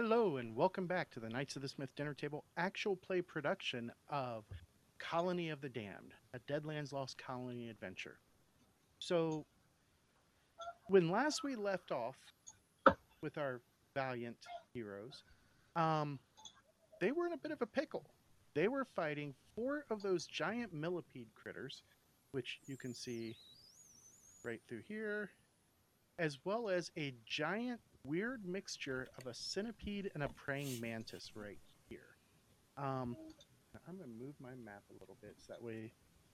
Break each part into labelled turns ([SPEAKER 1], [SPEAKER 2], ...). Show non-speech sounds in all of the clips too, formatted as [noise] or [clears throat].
[SPEAKER 1] Hello and welcome back to the Knights of the Smith Dinner Table actual play production of Colony of the Damned, a Deadlands Lost Colony adventure. So, when last we left off with our valiant heroes, um, they were in a bit of a pickle. They were fighting four of those giant millipede critters, which you can see right through here, as well as a giant weird mixture of a centipede and a praying mantis right here. Um, I'm going to move my map a little bit so that way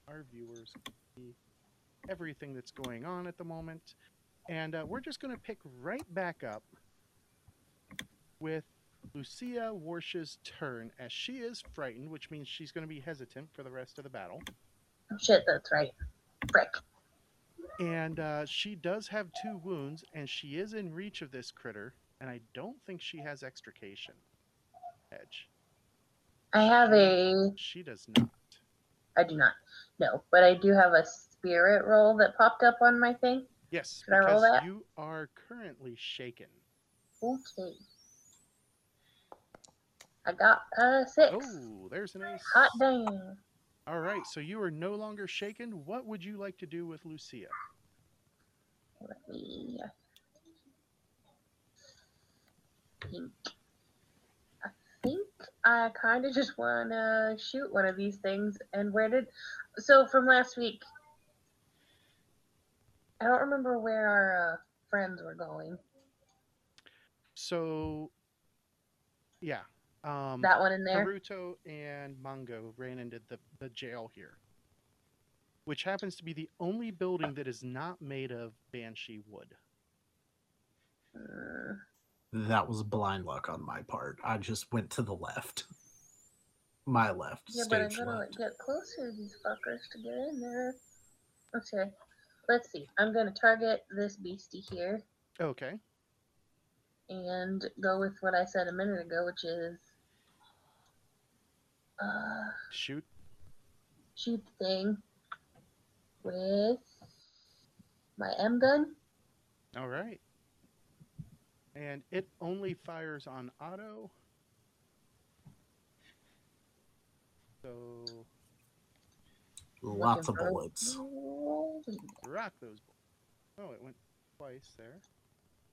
[SPEAKER 1] our viewers can see everything that's going on at the moment. And uh, we're just going to pick right back up with Lucia Warsh's turn as she is frightened, which means she's going to be hesitant for the rest of the battle.
[SPEAKER 2] Oh, shit, that's right. Frick.
[SPEAKER 1] And uh, she does have two wounds, and she is in reach of this critter, and I don't think she has extraction. Edge.
[SPEAKER 2] I have a.
[SPEAKER 1] She does not.
[SPEAKER 2] I do not. No, but I do have a spirit roll that popped up on my thing.
[SPEAKER 1] Yes,
[SPEAKER 2] Should I roll that?
[SPEAKER 1] you are currently shaken.
[SPEAKER 2] Okay. I got a six.
[SPEAKER 1] Oh, there's an ace.
[SPEAKER 2] Hot damn.
[SPEAKER 1] All right, so you are no longer shaken. What would you like to do with Lucia?
[SPEAKER 2] Let me think. I think I kind of just want to shoot one of these things. And where did. So from last week, I don't remember where our uh, friends were going.
[SPEAKER 1] So, yeah. Um,
[SPEAKER 2] That one in there?
[SPEAKER 1] Haruto and Mongo ran into the, the jail here, which happens to be the only building that is not made of banshee wood.
[SPEAKER 2] Uh,
[SPEAKER 3] That was blind luck on my part. I just went to the left. My left.
[SPEAKER 2] yeah, but I'm gonna like,
[SPEAKER 3] left.
[SPEAKER 2] get closer to these fuckers to get in there. Okay. Let's see. I'm gonna target this beastie here.
[SPEAKER 1] Okay.
[SPEAKER 2] and go with what I said a minute ago, which is uh,
[SPEAKER 1] Shoot.
[SPEAKER 2] shoot the thing with my M gun.
[SPEAKER 1] All right. And it only fires on auto. So
[SPEAKER 3] Lots of bullets.
[SPEAKER 1] rock those. bullets. Oh, it went twice there.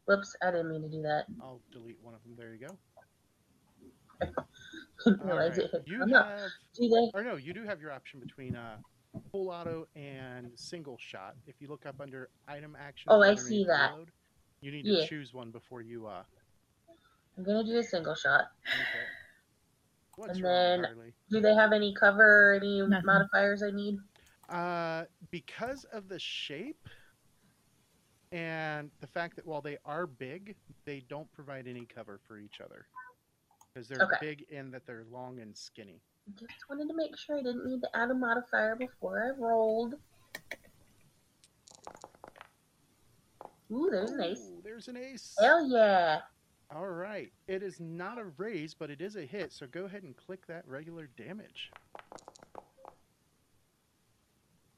[SPEAKER 2] Whoops, I didn't mean to do that.
[SPEAKER 1] I'll delete one of them. There you go. [laughs]
[SPEAKER 2] Didn't realize
[SPEAKER 1] right.
[SPEAKER 2] it.
[SPEAKER 1] You
[SPEAKER 2] Oh, no.
[SPEAKER 1] have,
[SPEAKER 2] Do
[SPEAKER 1] or no, you do have your option between uh, full auto and single shot. If you look up under item actions,
[SPEAKER 2] Oh, I see that.
[SPEAKER 1] reload, you need
[SPEAKER 2] Yeah.
[SPEAKER 1] to choose one before you. Uh,
[SPEAKER 2] I'm gonna do a single shot.
[SPEAKER 1] okay. What's
[SPEAKER 2] And
[SPEAKER 1] wrong,
[SPEAKER 2] then-
[SPEAKER 1] Harley?
[SPEAKER 2] Do they have any cover or any
[SPEAKER 4] Nothing.
[SPEAKER 2] modifiers I need?
[SPEAKER 1] Uh, because of the shape and the fact that while they are big, they don't provide any cover for each other. Because they're
[SPEAKER 2] Okay.
[SPEAKER 1] big in that they're long and skinny.
[SPEAKER 2] Just wanted to make sure I didn't need to add a modifier before I rolled. Ooh, there's an ace.
[SPEAKER 1] Ooh, there's an ace.
[SPEAKER 2] Hell yeah.
[SPEAKER 1] All right. It is not a raise, but it is a hit. So go ahead and click that regular damage.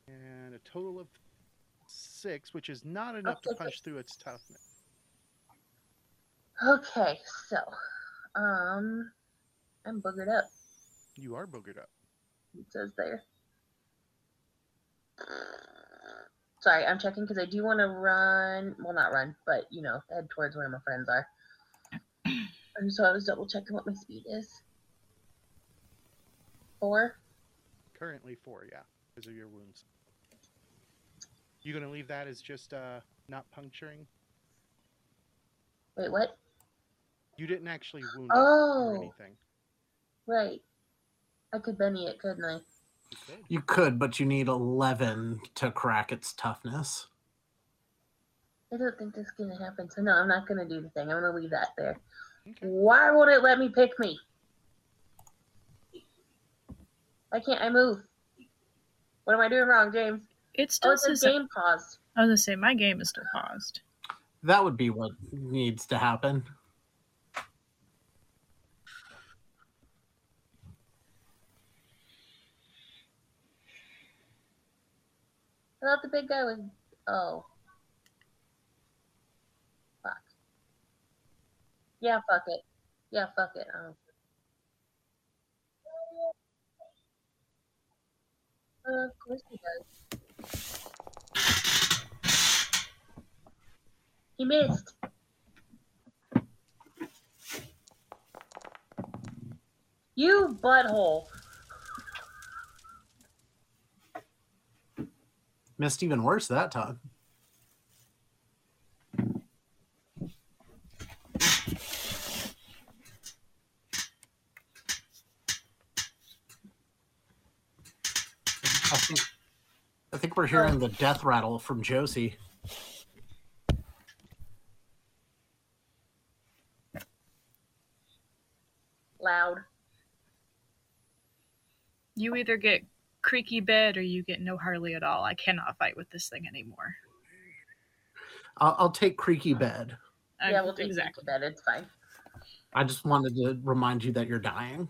[SPEAKER 1] And a total of six, which is not enough to punch through its toughness.
[SPEAKER 2] Okay, so, um, I'm boogered up.
[SPEAKER 1] You are boogered up.
[SPEAKER 2] It says there. Sorry, I'm checking because I do want to run. Well, not run, but you know, head towards where my friends are. [clears throat] And so I was double checking what my speed is. Four.
[SPEAKER 1] Currently four, yeah, because of your wounds. You gonna leave that as just uh, not puncturing?
[SPEAKER 2] Wait, what?
[SPEAKER 1] You didn't actually wound it or
[SPEAKER 2] Oh,
[SPEAKER 1] anything.
[SPEAKER 2] right. I could Benny it, couldn't I?
[SPEAKER 1] You could.
[SPEAKER 3] You could, but you need 11 to crack its toughness.
[SPEAKER 2] I don't think this is gonna happen. So no, I'm not gonna do the thing. I'm gonna leave that there.
[SPEAKER 1] Okay.
[SPEAKER 2] Why won't it let me pick me? Why can't I move? What am I doing wrong, James?
[SPEAKER 4] Oh, it's
[SPEAKER 2] Oh,
[SPEAKER 4] still
[SPEAKER 2] it says
[SPEAKER 4] says.
[SPEAKER 2] game paused.
[SPEAKER 4] I was gonna say my game is still paused.
[SPEAKER 3] That would be what needs to happen.
[SPEAKER 2] I thought the big guy was. Oh. Fuck. Yeah, fuck it. Yeah, fuck it. Um, uh, of course he does. He missed. You butthole.
[SPEAKER 3] Missed even worse that time. I think, I think we're hearing the death rattle from Josie.
[SPEAKER 2] Loud.
[SPEAKER 4] You either get creaky bed or you get no Harley at all. I cannot fight with this thing anymore.
[SPEAKER 3] I'll, I'll take creaky bed.
[SPEAKER 4] I-
[SPEAKER 2] yeah, we'll take
[SPEAKER 4] exactly.
[SPEAKER 2] exactly. bed. It's fine.
[SPEAKER 3] I just wanted to remind you that you're dying.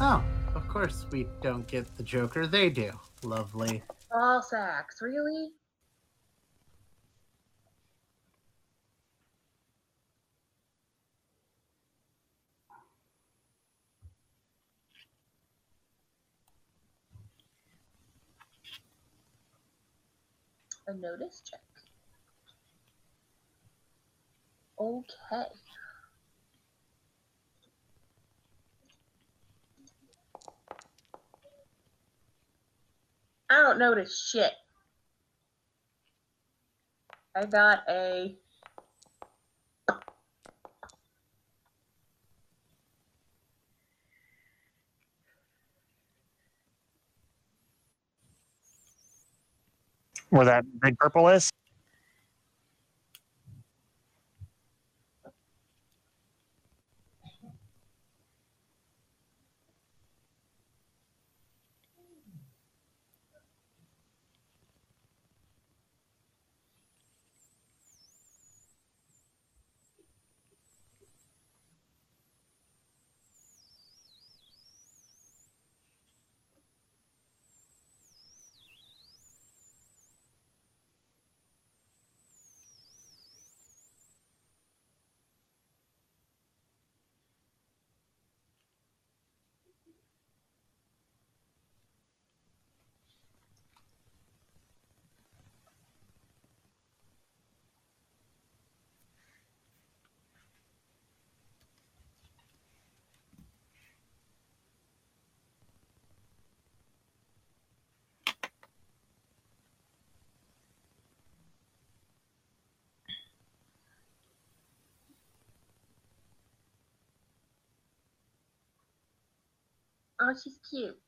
[SPEAKER 3] Oh, of course we don't get the Joker. They do. Lovely.
[SPEAKER 2] All sacks. Really? A notice check. Okay. I don't notice shit. I got a
[SPEAKER 5] Where that big purple is?
[SPEAKER 2] Oh she's cute.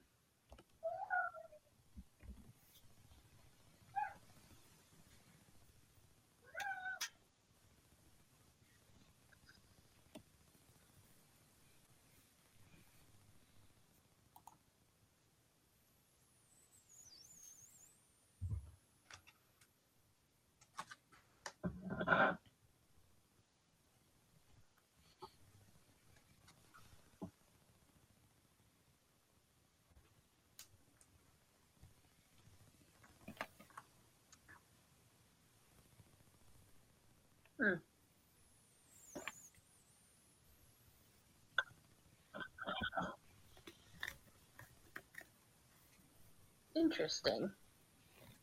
[SPEAKER 2] Interesting.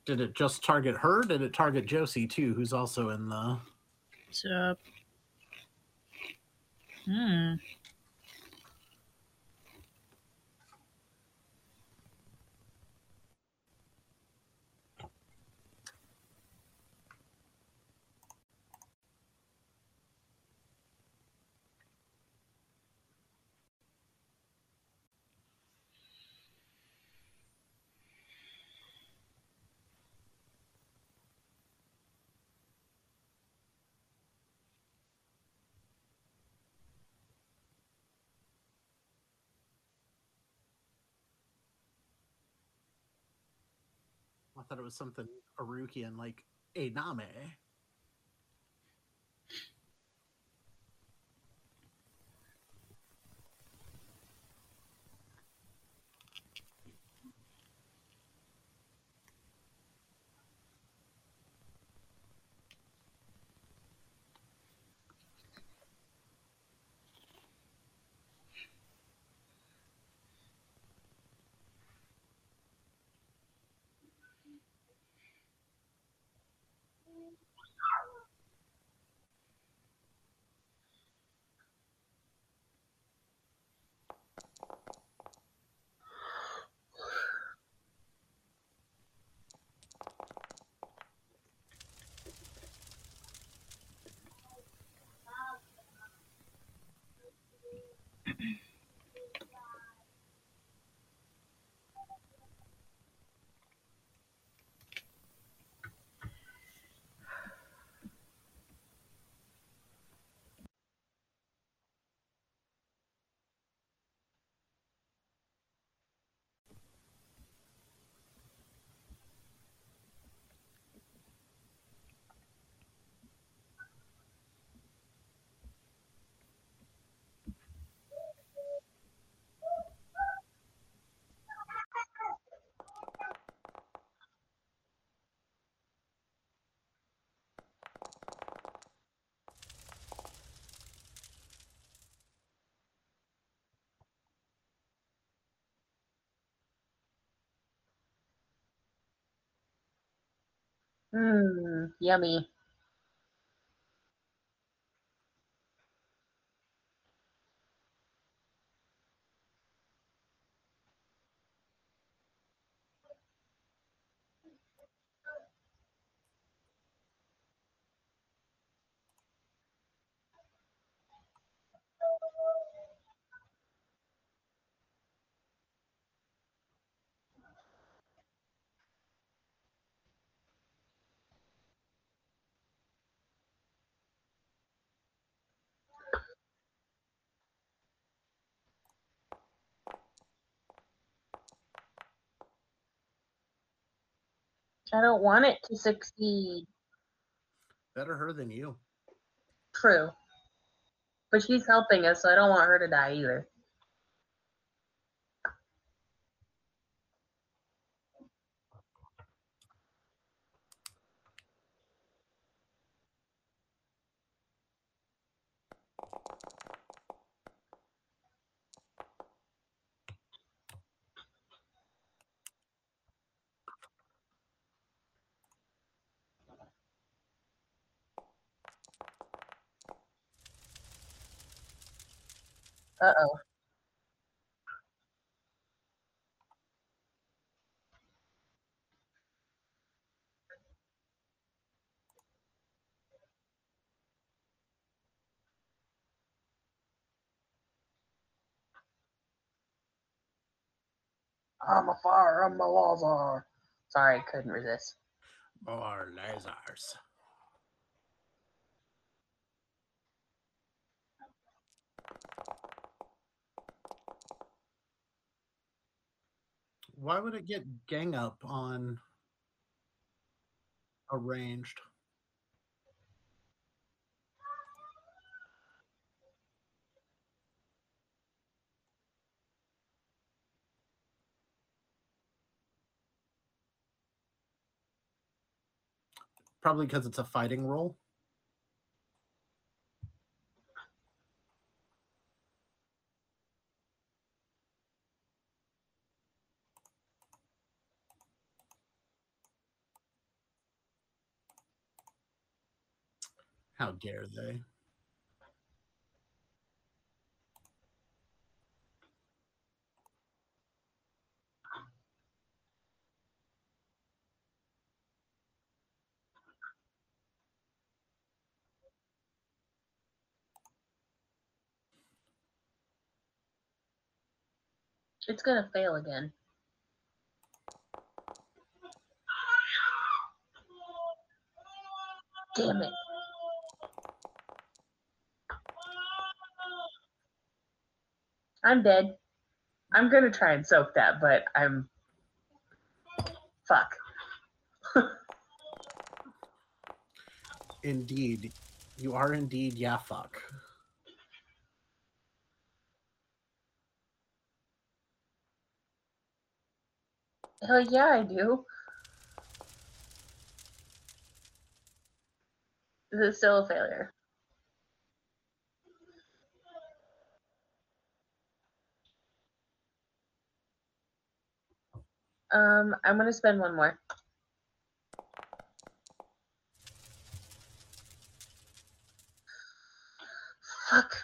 [SPEAKER 3] Did it just target her? Did it target Josie too, who's also in the?
[SPEAKER 4] So, hmm.
[SPEAKER 3] Thought it was something Arukian like Ename.
[SPEAKER 2] Mmm, yummy. I don't want it to succeed.
[SPEAKER 3] Better her than you.
[SPEAKER 2] True. But she's helping us, so I don't want her to die either. Uh oh. I'm a fire, I'm a Lazar. Sorry, couldn't resist.
[SPEAKER 3] More lasers. Why would it get gang up on arranged? Probably because it's a fighting roll. How dare they?
[SPEAKER 2] It's gonna fail again. Damn it. I'm dead. I'm gonna try and soak that, but I'm. Fuck.
[SPEAKER 3] Indeed. You are indeed, yeah, fuck.
[SPEAKER 2] Hell yeah, I do. This is still a failure. Um, I'm gonna spend one more. Fuck.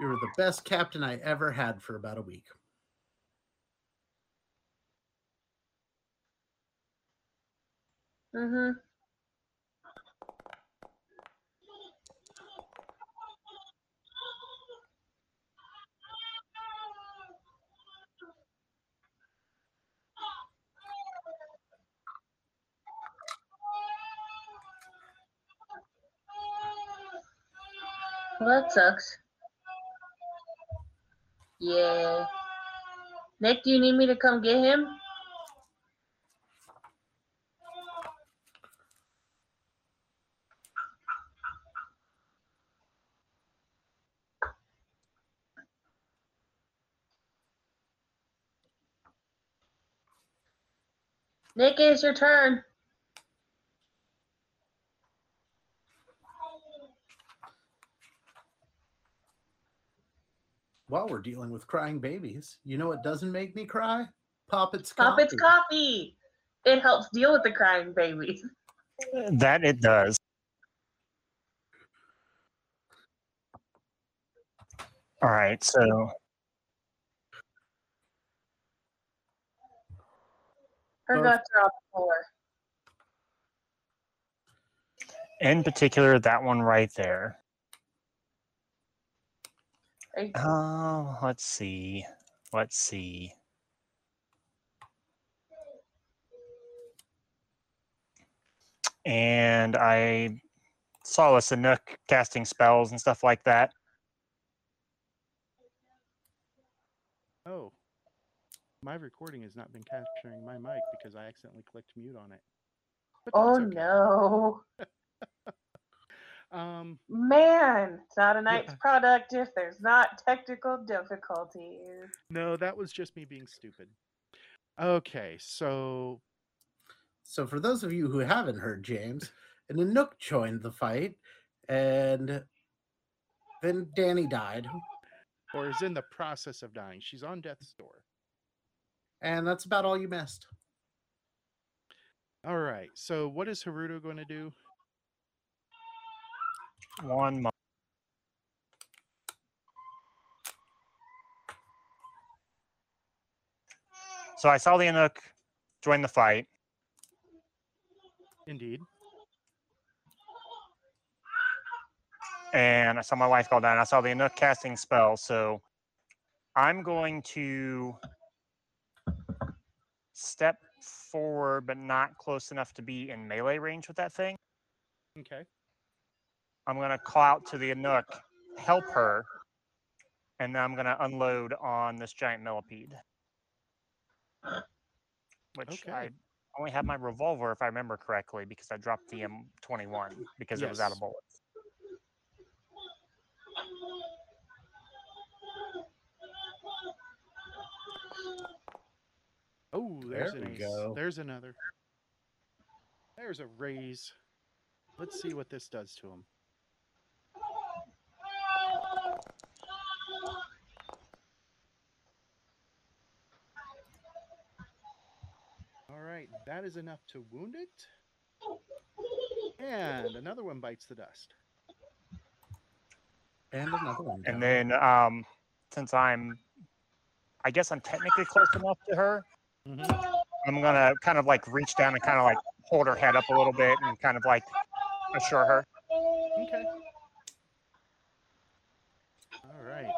[SPEAKER 3] You were the best captain I ever had for about a week.
[SPEAKER 2] Mm-hmm. Well, that sucks. Yeah. Nick, do you need me to come get him? Nick, it's your turn.
[SPEAKER 3] While we're dealing with crying babies, you know what doesn't make me cry? Poppets
[SPEAKER 2] Pop its
[SPEAKER 3] coffee.
[SPEAKER 2] Pop it's coffee. It helps deal with the crying babies. [laughs]
[SPEAKER 5] That it does. All right, so
[SPEAKER 2] Her guts are on the floor.
[SPEAKER 5] in particular, that one right there.
[SPEAKER 2] Right?
[SPEAKER 5] Oh, let's see. Let's see. And I saw a Sanook casting spells and stuff like that.
[SPEAKER 1] Oh. My recording has not been capturing my mic because I accidentally clicked mute on it.
[SPEAKER 2] Oh
[SPEAKER 1] okay.
[SPEAKER 2] no. [laughs]
[SPEAKER 1] Um,
[SPEAKER 2] Man, it's not a night's
[SPEAKER 1] Yeah.
[SPEAKER 2] product if there's not technical difficulties.
[SPEAKER 1] no, that was just me being stupid. Okay, so
[SPEAKER 3] So, for those of you who haven't heard James, an Anouk joined the fight, and then Danny died,
[SPEAKER 1] or is in the process of dying. She's on death's door.
[SPEAKER 3] and that's about all you missed.
[SPEAKER 1] All right. So what is Haruto going to do?
[SPEAKER 5] One mo- So I saw the Anouk join the fight.
[SPEAKER 1] Indeed.
[SPEAKER 5] and I saw my wife go down. I saw the Anouk casting spell, so I'm going to step forward, but not close enough to be in melee range with that thing.
[SPEAKER 1] Okay.
[SPEAKER 5] I'm going to call out to the Anouk, help her, and then I'm going to unload on this giant millipede. Which I only have my revolver, if I remember correctly, because I dropped the M21 because it was out of bullets.
[SPEAKER 1] Oh, there's
[SPEAKER 3] There we go.
[SPEAKER 1] There's another. There's a raise. Let's see what this does to him. All right, that is enough to wound it. And another one bites the dust.
[SPEAKER 3] And another one.
[SPEAKER 5] And then um since I'm I guess I'm technically close enough to her,
[SPEAKER 1] Mhm.
[SPEAKER 5] I'm gonna kind of like reach down and kind of like hold her head up a little bit and kind of like assure her.
[SPEAKER 1] Okay. All right.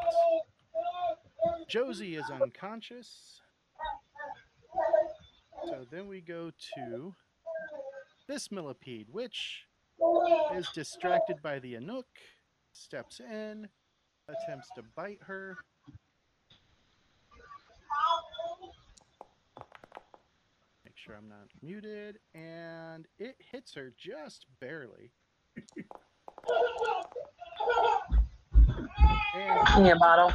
[SPEAKER 1] Josie is unconscious. So then we go to this millipede, which is distracted by the Anouk, steps in, attempts to bite her. Make sure I'm not muted, and it hits her just barely. And
[SPEAKER 2] Give me a bottle.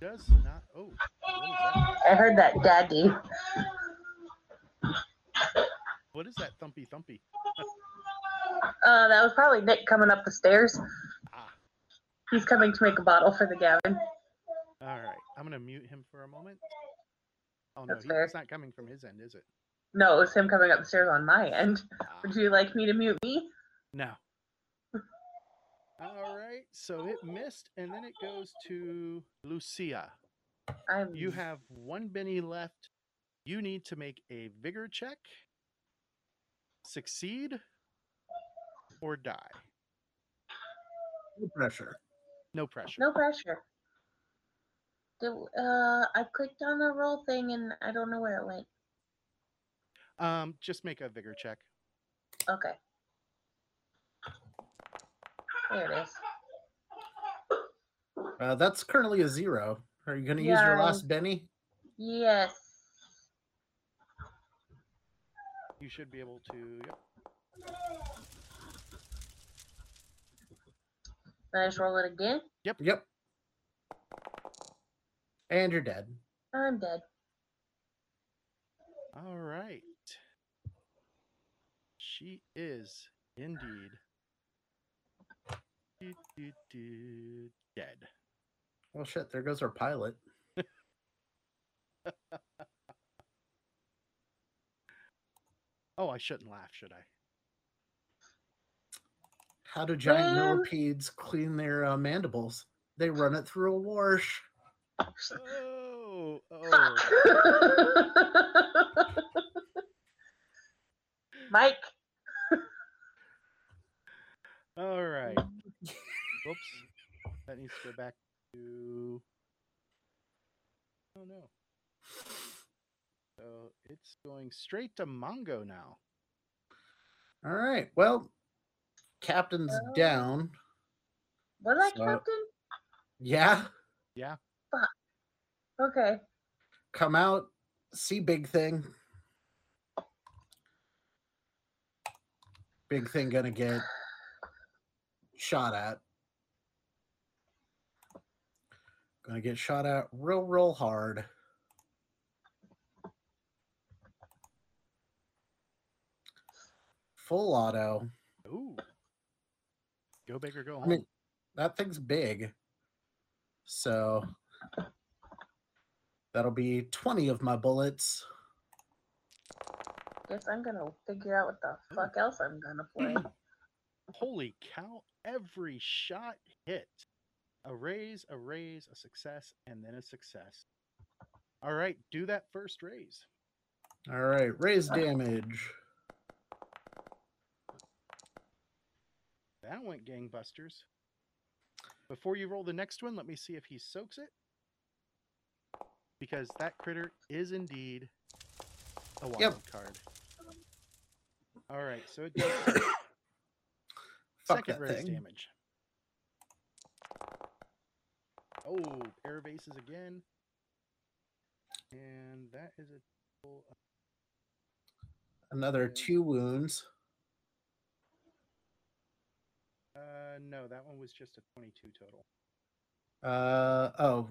[SPEAKER 1] does not. Oh, what is that?
[SPEAKER 2] I heard that daddy.
[SPEAKER 1] What is that thumpy thumpy?
[SPEAKER 2] Uh, that was probably Nick coming up the stairs.
[SPEAKER 1] Ah,
[SPEAKER 2] He's coming to make a bottle for the Gavin.
[SPEAKER 1] all right. I'm gonna mute him for a moment. Oh no,
[SPEAKER 2] That's
[SPEAKER 1] he,
[SPEAKER 2] fair.
[SPEAKER 1] it's not coming from his end, is it?
[SPEAKER 2] No, it was him coming up the stairs on my end.
[SPEAKER 1] Ah,
[SPEAKER 2] Would you like me to mute me?
[SPEAKER 1] no. All right. So it missed, and then it goes to Lucia.
[SPEAKER 2] I'm.
[SPEAKER 1] You have one Benny left. You need to make a vigor check, succeed, or die.
[SPEAKER 3] No pressure.
[SPEAKER 1] No pressure.
[SPEAKER 2] no pressure. Do, uh, I clicked on the roll thing and I don't know where it went.
[SPEAKER 1] Um, just make a vigor check.
[SPEAKER 2] Okay. There it is.
[SPEAKER 3] Uh, that's currently a zero. Are you going to use your last Benny?
[SPEAKER 2] Yes.
[SPEAKER 1] You should be able to. Yep.
[SPEAKER 2] Then I just roll it again.
[SPEAKER 3] Yep. Yep. And you're dead.
[SPEAKER 2] I'm dead.
[SPEAKER 1] All right. She is indeed do, do, do, dead.
[SPEAKER 3] Well, shit, there goes our pilot. [laughs]
[SPEAKER 1] Oh, I shouldn't laugh, should I?
[SPEAKER 3] How do giant
[SPEAKER 2] Man.
[SPEAKER 3] millipedes clean their uh, mandibles? They run it through a wash.
[SPEAKER 1] Oh, [laughs] oh.
[SPEAKER 2] Mike.
[SPEAKER 1] All right. [laughs] Whoops. That needs to go back to. Oh no. So it's going straight to Mongo now.
[SPEAKER 3] All right. Well, captain's
[SPEAKER 2] Oh.
[SPEAKER 3] down.
[SPEAKER 2] Was I
[SPEAKER 3] So-
[SPEAKER 2] captain?
[SPEAKER 3] Yeah.
[SPEAKER 1] Yeah.
[SPEAKER 2] Okay.
[SPEAKER 3] Come out, see Big Thing. Big Thing gonna get shot at. Gonna get shot at real, real hard. Full auto.
[SPEAKER 1] Ooh. Go big or go home.
[SPEAKER 3] I mean, that thing's big. So that'll be 20 of my bullets.
[SPEAKER 2] Guess I'm gonna figure out what the hmm. fuck else I'm gonna play. [clears throat]
[SPEAKER 1] Holy cow! Every shot hit. A raise, a raise, a success, and then a success. All right, do that first raise.
[SPEAKER 3] All right, raise damage.
[SPEAKER 1] That went gangbusters. Before you roll the next one, let me see if he soaks it. Because that critter is indeed a wild
[SPEAKER 3] Yep.
[SPEAKER 1] card. All right, so it [coughs] does second raise
[SPEAKER 3] thing.
[SPEAKER 1] damage. Oh, pair of aces again. And that is a
[SPEAKER 3] Another two wounds.
[SPEAKER 1] Uh, no, that one was just a 22 total.
[SPEAKER 3] Uh oh,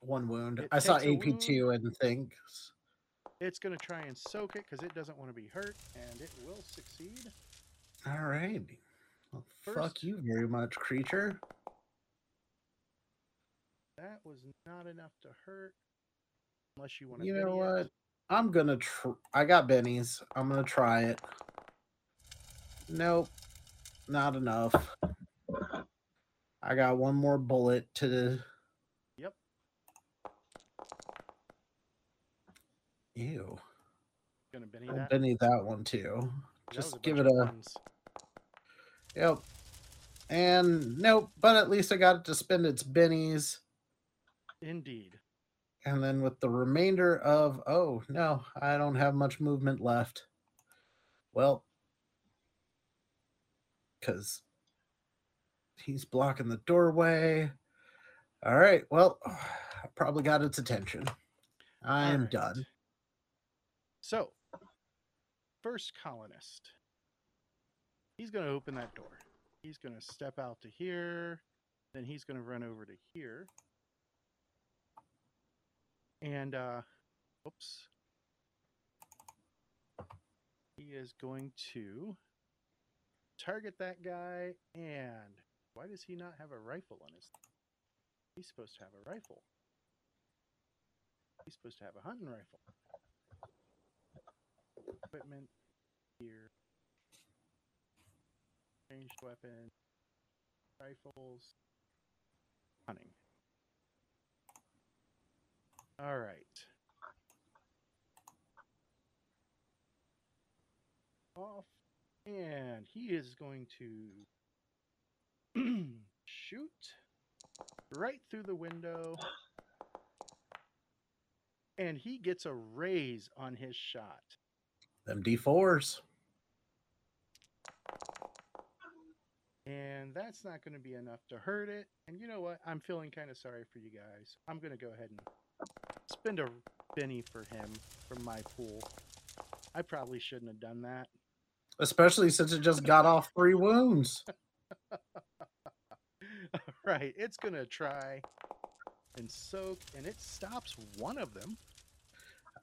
[SPEAKER 3] one wound.
[SPEAKER 1] It
[SPEAKER 3] I saw AP two and thinks.
[SPEAKER 1] It's going to try and soak it because it doesn't want to be hurt, and it will succeed.
[SPEAKER 3] All right. Well, fuck you very much, creature.
[SPEAKER 1] That was not enough to hurt. Unless you want to.
[SPEAKER 3] You know what? I'm gonna tr- I got bennies. I'm gonna try it. Nope, not enough. I got one more bullet to. the.
[SPEAKER 1] Yep.
[SPEAKER 3] Ew.
[SPEAKER 1] To Benny that.
[SPEAKER 3] Benny that one too.
[SPEAKER 1] That
[SPEAKER 3] Just give it a.
[SPEAKER 1] ones.
[SPEAKER 3] Yep. And nope, but at least I got it to spend its bennies.
[SPEAKER 1] Indeed.
[SPEAKER 3] And then with the remainder of, oh, no, I don't have much movement left. Well, because he's blocking the doorway. All right, well, I probably got its attention. I am
[SPEAKER 1] Alright.
[SPEAKER 3] done.
[SPEAKER 1] So, first colonist. He's going to open that door. He's going to step out to here. Then he's going to run over to here. And, uh, oops. He is going to target that guy. And why does he not have a rifle on his? He's supposed to have a rifle. He's supposed to have a hunting rifle equipment here ranged weapon rifles hunting all right off and he is going to [clears throat] shoot right through the window and he gets a raise on his shot
[SPEAKER 3] Them D4s.
[SPEAKER 1] And that's not going to be enough to hurt it. And you know what? I'm feeling kind of sorry for you guys. I'm going to go ahead and spend a Benny for him from my pool. I probably shouldn't have done that.
[SPEAKER 3] Especially since it just got off three wounds.
[SPEAKER 1] All [laughs] right, it's going to try and soak, and it stops one of them.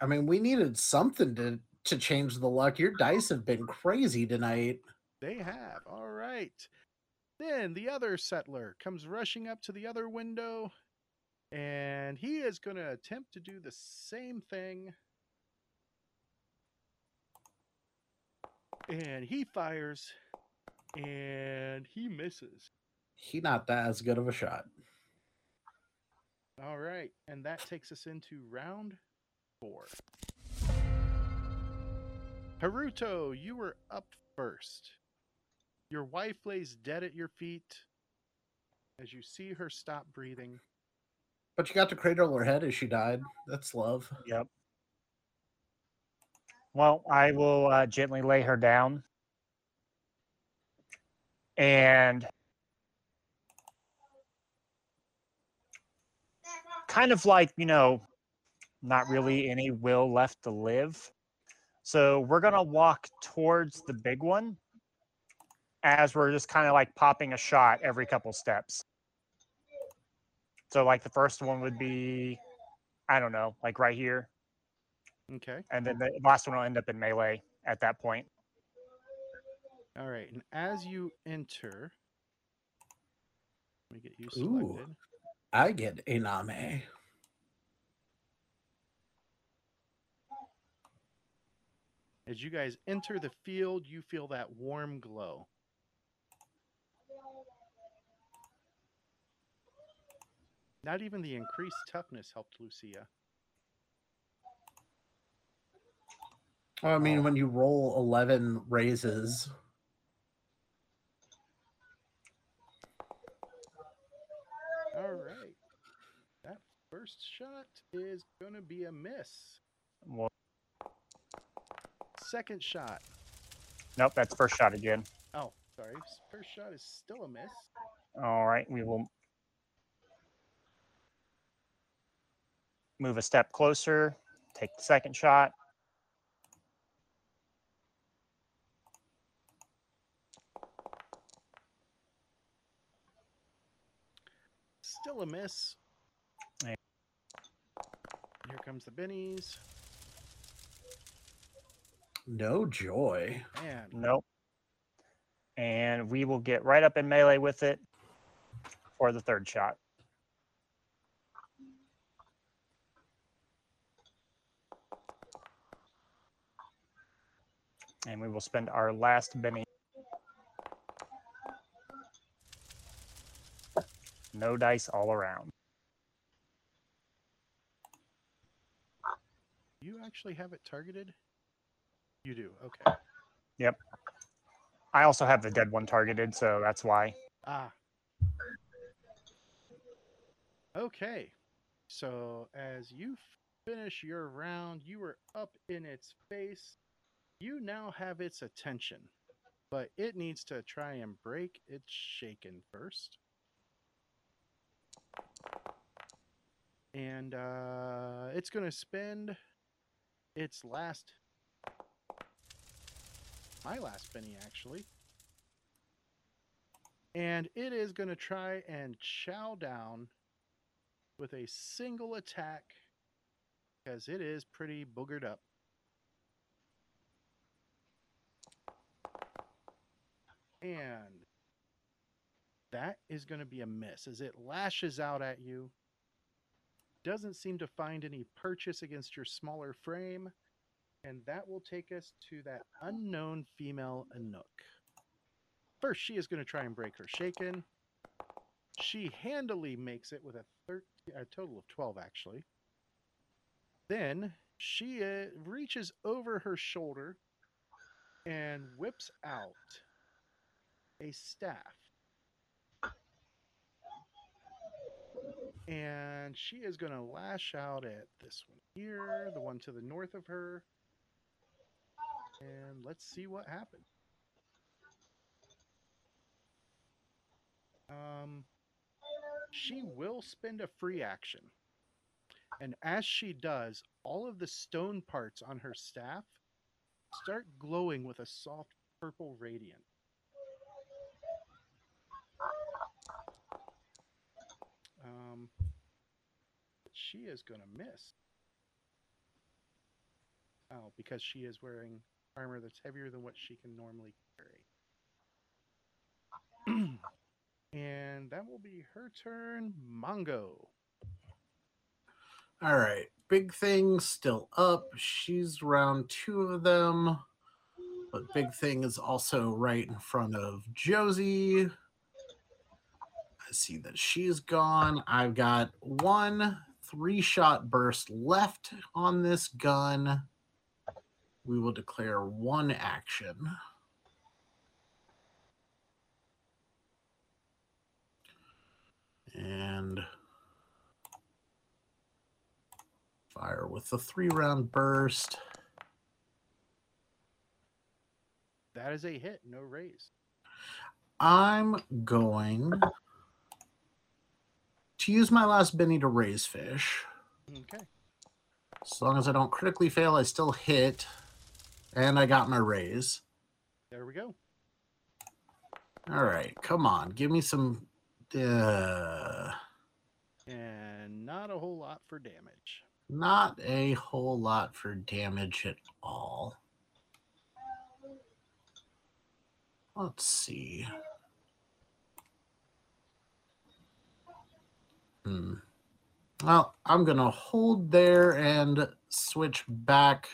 [SPEAKER 3] I mean, we needed something to to change the luck. Your dice have been crazy tonight.
[SPEAKER 1] They have. All right. Then the other settler comes rushing up to the other window And he is going to attempt to do the same thing. And he fires and he misses.
[SPEAKER 3] He not that as good of a shot.
[SPEAKER 1] All right. And that takes us into round four. Haruto, you were up first. Your wife lays dead at your feet as you see her stop breathing.
[SPEAKER 3] But you got to cradle her head as she died. That's love.
[SPEAKER 5] Yep. Well, I will uh, gently lay her down. And kind of like, you know, not really any will left to live. So we're going to walk towards the big one as we're just kind of like popping a shot every couple steps. So, like, the first one would be, I don't know, like right here.
[SPEAKER 1] Okay.
[SPEAKER 5] And then the last one will end up in melee at that point.
[SPEAKER 1] All right. And as you enter, let me get you
[SPEAKER 3] Ooh. I get Iname.
[SPEAKER 1] As you guys enter the field, you feel that warm glow. Not even the increased toughness helped Lucia.
[SPEAKER 3] Well, I mean,
[SPEAKER 5] Oh.
[SPEAKER 3] when you roll 11 raises,
[SPEAKER 1] All right. That first shot is going to be a miss.
[SPEAKER 5] Well,
[SPEAKER 1] Second shot.
[SPEAKER 5] nope, that's first shot again.
[SPEAKER 1] Oh, sorry. First shot is still a miss.
[SPEAKER 5] All right, we will move a step closer, take the second shot.
[SPEAKER 1] Still a miss.
[SPEAKER 5] Yeah.
[SPEAKER 1] Here comes the bennies.
[SPEAKER 3] no joy.
[SPEAKER 1] Man,
[SPEAKER 5] Nope. And we will get right up in melee with it for the third shot. And we will spend our last Benny. No dice all around.
[SPEAKER 1] you actually have it targeted? You do. Okay. Yep.
[SPEAKER 5] I also have the dead one targeted, so that's why.
[SPEAKER 1] Ah. Okay. So as you finish your round, you are up in its face. You now have its attention, but it needs to try and break its shaken first. And uh, it's going to spend its last, my last penny actually. And it is going to try and chow down with a single attack because it is pretty boogered up. And that is going to be a miss as it lashes out at you. Doesn't seem to find any purchase against your smaller frame. And that will take us to that unknown female Anouk. First, she is going to try and break her shaken. She handily makes it with a, 13, a total of 12, actually. Then she uh, reaches over her shoulder and whips out a staff. And she is going to lash out at this one here, the one to the north of her. And let's see what happens. Um, she will spend a free action. And as she does, all of the stone parts on her staff start glowing with a soft purple radiant. Um, she is going to miss. Oh, because she is wearing armor that's heavier than what she can normally carry. [clears throat] and that will be her turn. Mongo.
[SPEAKER 3] All right. Big Thing still up. She's round two of them. But Big Thing is also right in front of Josie. I see that she's gone. I've got one three shot burst left on this gun. We will declare one action. And fire with the three round burst.
[SPEAKER 1] That is a hit, no raise.
[SPEAKER 3] I'm going to use my last Benny to raise fish.
[SPEAKER 1] Okay.
[SPEAKER 3] As long as I don't critically fail, I still hit. And I got my raise.
[SPEAKER 1] There we go.
[SPEAKER 3] All right, come on. Give me some. Uh,
[SPEAKER 1] And not a whole lot for damage.
[SPEAKER 3] not a whole lot for damage at all. Let's see. Hmm. Well, I'm going to hold there and switch back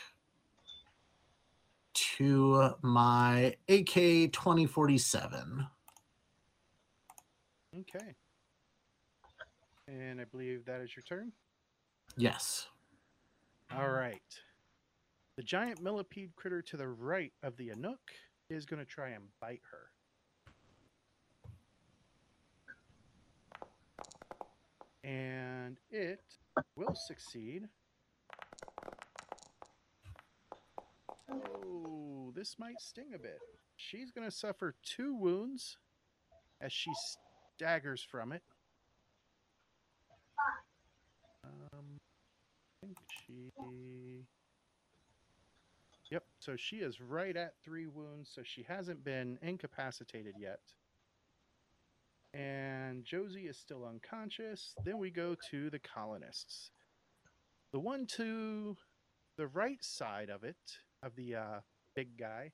[SPEAKER 3] to my AK 2047.
[SPEAKER 1] Okay. And I believe that is your turn.
[SPEAKER 3] Yes.
[SPEAKER 1] All right. The giant millipede critter to the right of the Anouk is going to try and bite her. And it will succeed. Oh, this might sting a bit. She's going to suffer two wounds as she staggers from it. Um, I think she. Yep, so she is right at three wounds, so she hasn't been incapacitated yet. And Josie is still unconscious. Then we go to the colonists. The one to the right side of it, of the uh, big guy,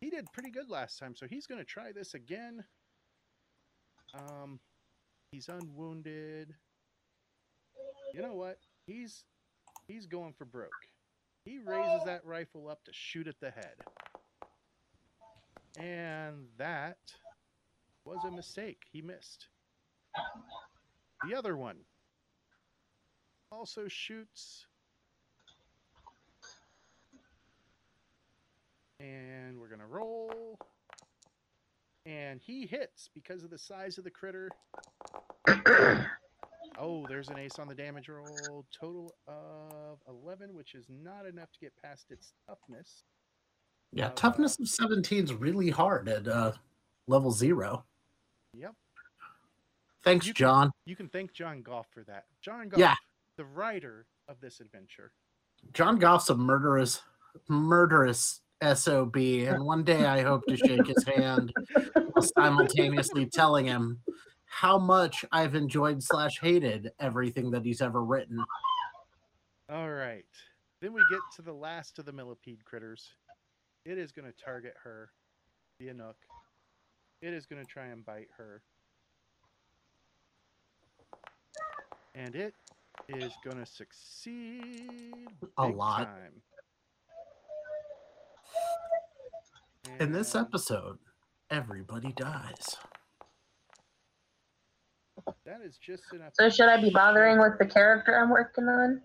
[SPEAKER 1] he did pretty good last time, so he's going to try this again. Um, he's unwounded. You know what? He's he's going for broke. He raises that rifle up to shoot at the head. And that was a mistake. He missed. The other one also shoots. And we're going to roll. And he hits because of the size of the critter. [coughs] Oh, there's an ace on the damage roll. Total of 11, which is not enough to get past its toughness.
[SPEAKER 3] Yeah,
[SPEAKER 1] Uh,
[SPEAKER 3] toughness of 17 is really hard at uh, level zero.
[SPEAKER 1] Yep.
[SPEAKER 3] Thanks,
[SPEAKER 1] You can-
[SPEAKER 3] John.
[SPEAKER 1] You can thank John Goff for that. John Goff,
[SPEAKER 3] Yeah.
[SPEAKER 1] the writer of this adventure.
[SPEAKER 3] John Goff's a murderous, murderous SOB, and one day I hope to shake his hand while simultaneously telling him how much I've enjoyed slash hated everything that he's ever written.
[SPEAKER 1] All right. Then we get to the last of the millipede critters. It is going to target her, the Anouk. It is going to try and bite her. And it is going to succeed
[SPEAKER 3] A lot.
[SPEAKER 1] time.
[SPEAKER 3] In this episode, everybody dies.
[SPEAKER 1] that is just enough.
[SPEAKER 2] So should I be bothering with the character I'm working on?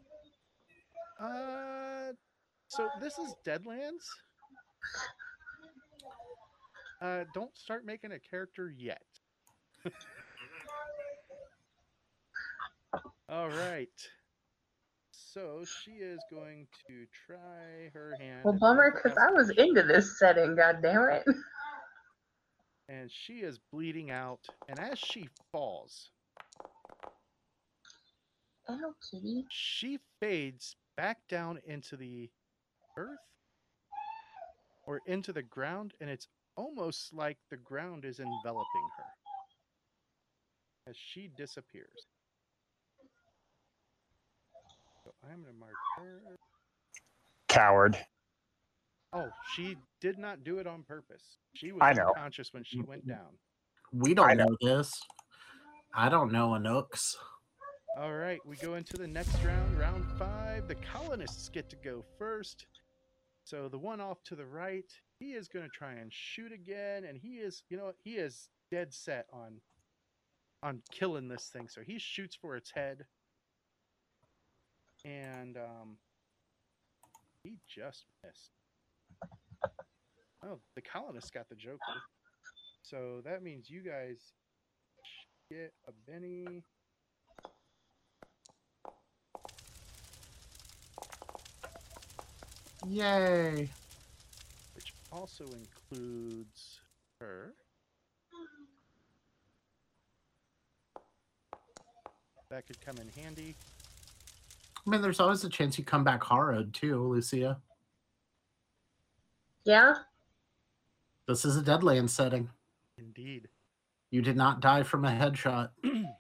[SPEAKER 1] Uh, so this is Deadlands. Uh, don't start making a character yet. [laughs] All right. So she is going to try her hand.
[SPEAKER 2] Well, bummer, because I was into this setting. God damn it! [laughs]
[SPEAKER 1] And she is bleeding out. And as she falls,
[SPEAKER 2] Ow, kitty.
[SPEAKER 1] she fades back down into the earth or into the ground, and it's almost like the ground is enveloping her as she disappears. So I'm going to mark her.
[SPEAKER 5] Coward.
[SPEAKER 1] Oh, she did not do it on purpose. She was
[SPEAKER 5] I know.
[SPEAKER 1] unconscious when she went down.
[SPEAKER 3] We don't
[SPEAKER 5] I know.
[SPEAKER 3] know this. I don't know Anouks.
[SPEAKER 1] All right, we go into the next round, round five. The colonists get to go first. So the one off to the right, he is going to try and shoot again, and he is, you know, he is dead set on on killing this thing. So he shoots for its head, and um, he just missed. Oh, the colonists got the Joker. So that means you guys get a Benny.
[SPEAKER 3] Yay!
[SPEAKER 1] Which also includes her. That could come in handy.
[SPEAKER 3] I mean, there's always a chance you come back hard too, Lucia.
[SPEAKER 2] Yeah.
[SPEAKER 3] This is a Deadland setting.
[SPEAKER 1] Indeed.
[SPEAKER 3] You did not die from a headshot. [clears throat]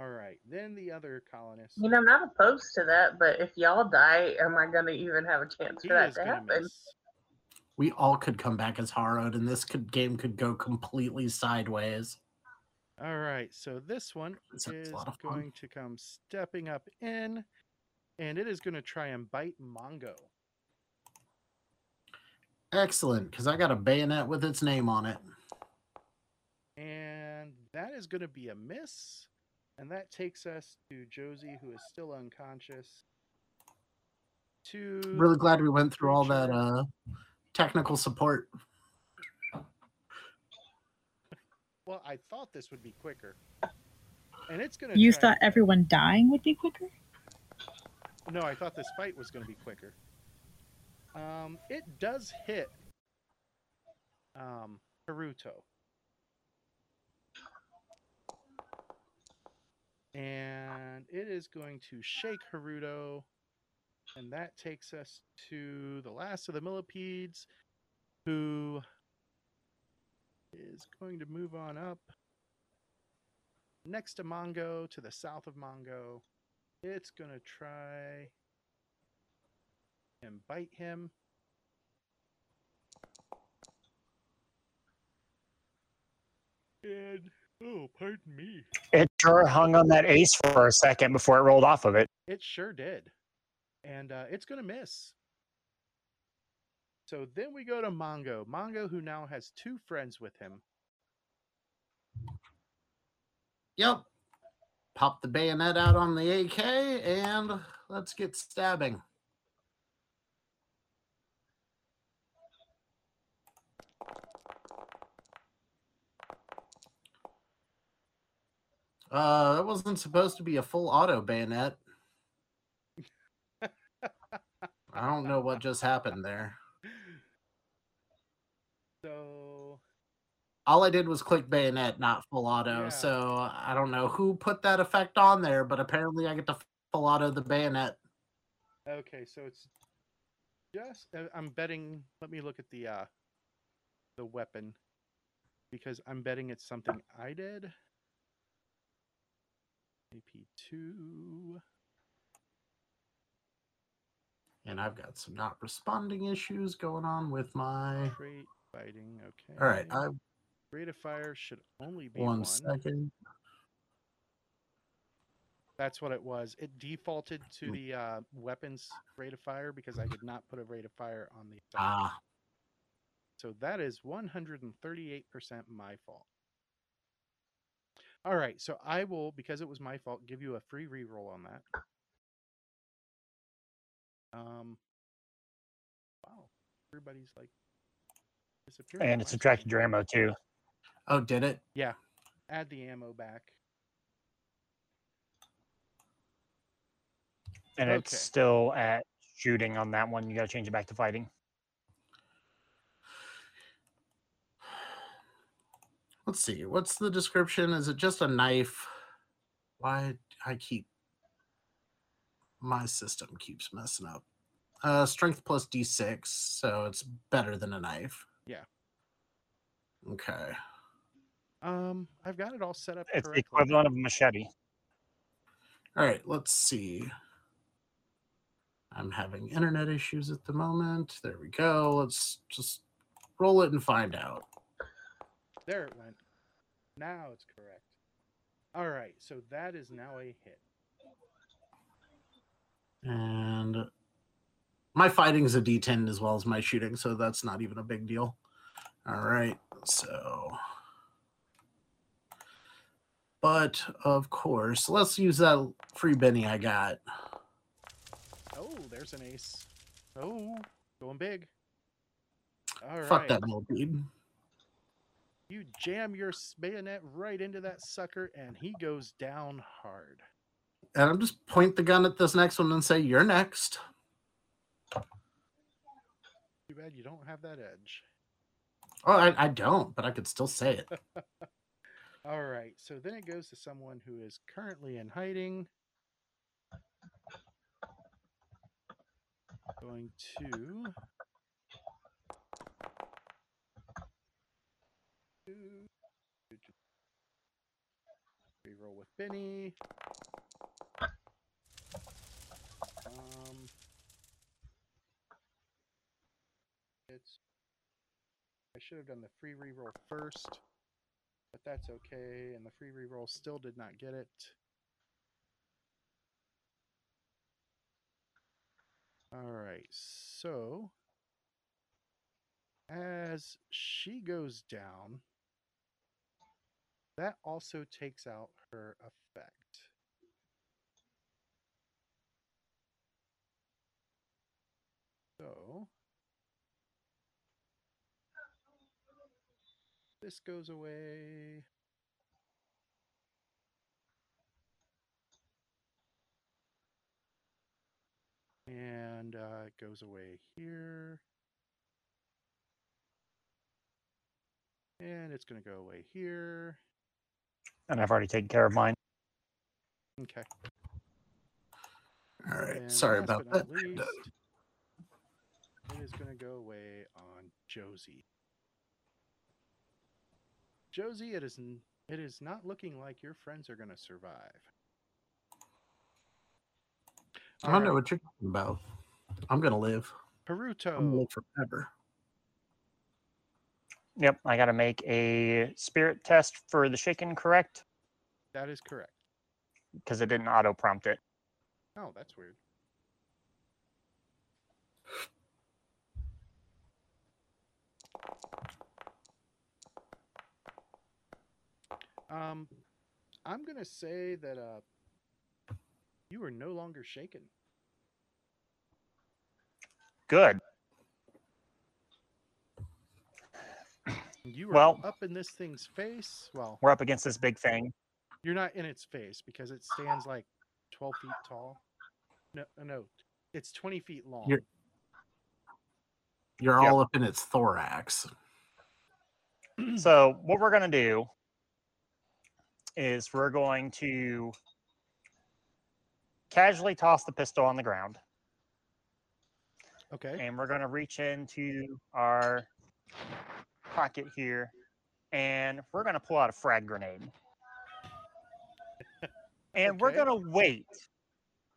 [SPEAKER 1] All right. Then the other colonists.
[SPEAKER 2] You know, I'm not opposed to that, but if y'all die, am I gonna even have a chance
[SPEAKER 1] he
[SPEAKER 2] for that to happen?
[SPEAKER 1] miss.
[SPEAKER 3] We all could come back as Harrowed, and this could game could go completely sideways.
[SPEAKER 1] All right. So this one
[SPEAKER 3] This is
[SPEAKER 1] is
[SPEAKER 3] a lot of fun.
[SPEAKER 1] going to come stepping up in, and it is going to try and bite Mongo.
[SPEAKER 3] Excellent, because I got a bayonet with its name on it.
[SPEAKER 1] And that is going to be a miss. And that takes us to Josie, who is still unconscious. To
[SPEAKER 3] Really glad we went through all that uh, technical support.
[SPEAKER 1] Well, I thought this would be quicker. And it's going to.
[SPEAKER 4] You thought everyone dying would be quicker?
[SPEAKER 1] No, I thought this fight was going to be quicker. Um, it does hit um, Haruto. And it is going to shake Haruto. And that takes us to the last of the millipedes, who is going to move on up next to Mongo, to the south of Mongo. It's going to try and bite him. And, oh, pardon me.
[SPEAKER 5] It sure hung on that ace for a second before it rolled off of it.
[SPEAKER 1] It sure did. And uh, it's going to miss. So then we go to Mongo. Mongo, who now has two friends with him.
[SPEAKER 3] Yep. Pop the bayonet out on the AK and let's get stabbing. Uh, that wasn't supposed to be a full auto bayonet. I don't know what just happened there. [laughs]
[SPEAKER 1] So
[SPEAKER 3] All I did was click bayonet, not full auto.
[SPEAKER 1] Yeah.
[SPEAKER 3] So I don't know who put that effect on there, but apparently I get to full auto the bayonet.
[SPEAKER 1] Okay, so it's just uh, I'm betting let me look at the uh the weapon because I'm betting it's something I did. AP2
[SPEAKER 3] And I've got some not responding issues going on with my.
[SPEAKER 1] crate fighting. Okay.
[SPEAKER 3] All right, I
[SPEAKER 1] rate of fire should only be
[SPEAKER 3] one
[SPEAKER 1] one.
[SPEAKER 3] second.
[SPEAKER 1] That's what it was. It defaulted to
[SPEAKER 3] Mm.
[SPEAKER 1] the uh, weapons rate of fire because I did not put a rate of fire on the attack.
[SPEAKER 3] Ah,
[SPEAKER 1] So that is 138% my fault. All right, so I will, because it was my fault, give you a free reroll on that. Um, wow, everybody's like disappearing.
[SPEAKER 5] And
[SPEAKER 1] on
[SPEAKER 5] it subtracted your ammo too.
[SPEAKER 3] oh, did it?
[SPEAKER 1] Yeah, add the ammo back.
[SPEAKER 5] And it's still at shooting on that one. You got to change it back to fighting.
[SPEAKER 3] Let's see. What's the description? Is it just a knife? Why I keep my system keeps messing up. Uh, strength plus d6, so it's better than a knife.
[SPEAKER 1] Yeah.
[SPEAKER 3] Okay.
[SPEAKER 1] Um, I've got it all set up
[SPEAKER 5] It's the
[SPEAKER 1] correctly.
[SPEAKER 5] equivalent of a machete.
[SPEAKER 3] All right, let's see. I'm having internet issues at the moment. There we go. Let's just roll it and find out.
[SPEAKER 1] There it went. Now it's correct. All right, so that is now a hit.
[SPEAKER 3] And my fighting's a D10 as well as my shooting, so that's not even a big deal. All right, so. But of course, let's use that free Benny I got.
[SPEAKER 1] Oh, there's an ace. Oh, going big. All right.
[SPEAKER 3] Fuck that millipede.
[SPEAKER 1] You jam your bayonet right into that sucker, and he goes down hard.
[SPEAKER 3] And I'm just point the gun at this next one and say, "You're next."
[SPEAKER 1] Too bad you don't have that edge.
[SPEAKER 3] Oh, I, I don't, but I could still say it. [laughs]
[SPEAKER 1] All right, so then it goes to someone who is currently in hiding. Going to. Reroll with Benny. Um, it's. I should have done the free reroll first but that's okay. And the free reroll still did not get it. All right, so as she goes down, that also takes out her effect. So this goes away. And uh, it goes away here. And it's going to go away here.
[SPEAKER 5] And I've already taken care of mine.
[SPEAKER 1] Okay.
[SPEAKER 3] All right,
[SPEAKER 1] And
[SPEAKER 3] sorry about that.
[SPEAKER 1] least, it is going to go away on Josie. Josie, it is it is not looking like your friends are going to survive.
[SPEAKER 3] I don't know what you're talking about. I'm gonna live. Peruto. I'm gonna live forever.
[SPEAKER 5] Yep, I got to make a spirit test for the shaken correct
[SPEAKER 1] That is correct.
[SPEAKER 5] because it didn't auto prompt it.
[SPEAKER 1] Oh, that's weird. Um, I'm gonna say that uh, you are no longer shaken.
[SPEAKER 5] Good.
[SPEAKER 1] You are
[SPEAKER 5] Well-
[SPEAKER 1] up in this thing's face. Well,
[SPEAKER 5] We're up against this big thing.
[SPEAKER 1] you're not in its face because it stands like 12 feet tall. No, uh, no, it's 20 feet long.
[SPEAKER 3] You're- You're
[SPEAKER 5] Yep.
[SPEAKER 3] all up in its thorax. [clears throat]
[SPEAKER 5] So what we're gonna do is we're going to casually toss the pistol on the ground,
[SPEAKER 1] okay.
[SPEAKER 5] and we're gonna reach into our pocket here, and we're gonna pull out a frag grenade, and we're gonna wait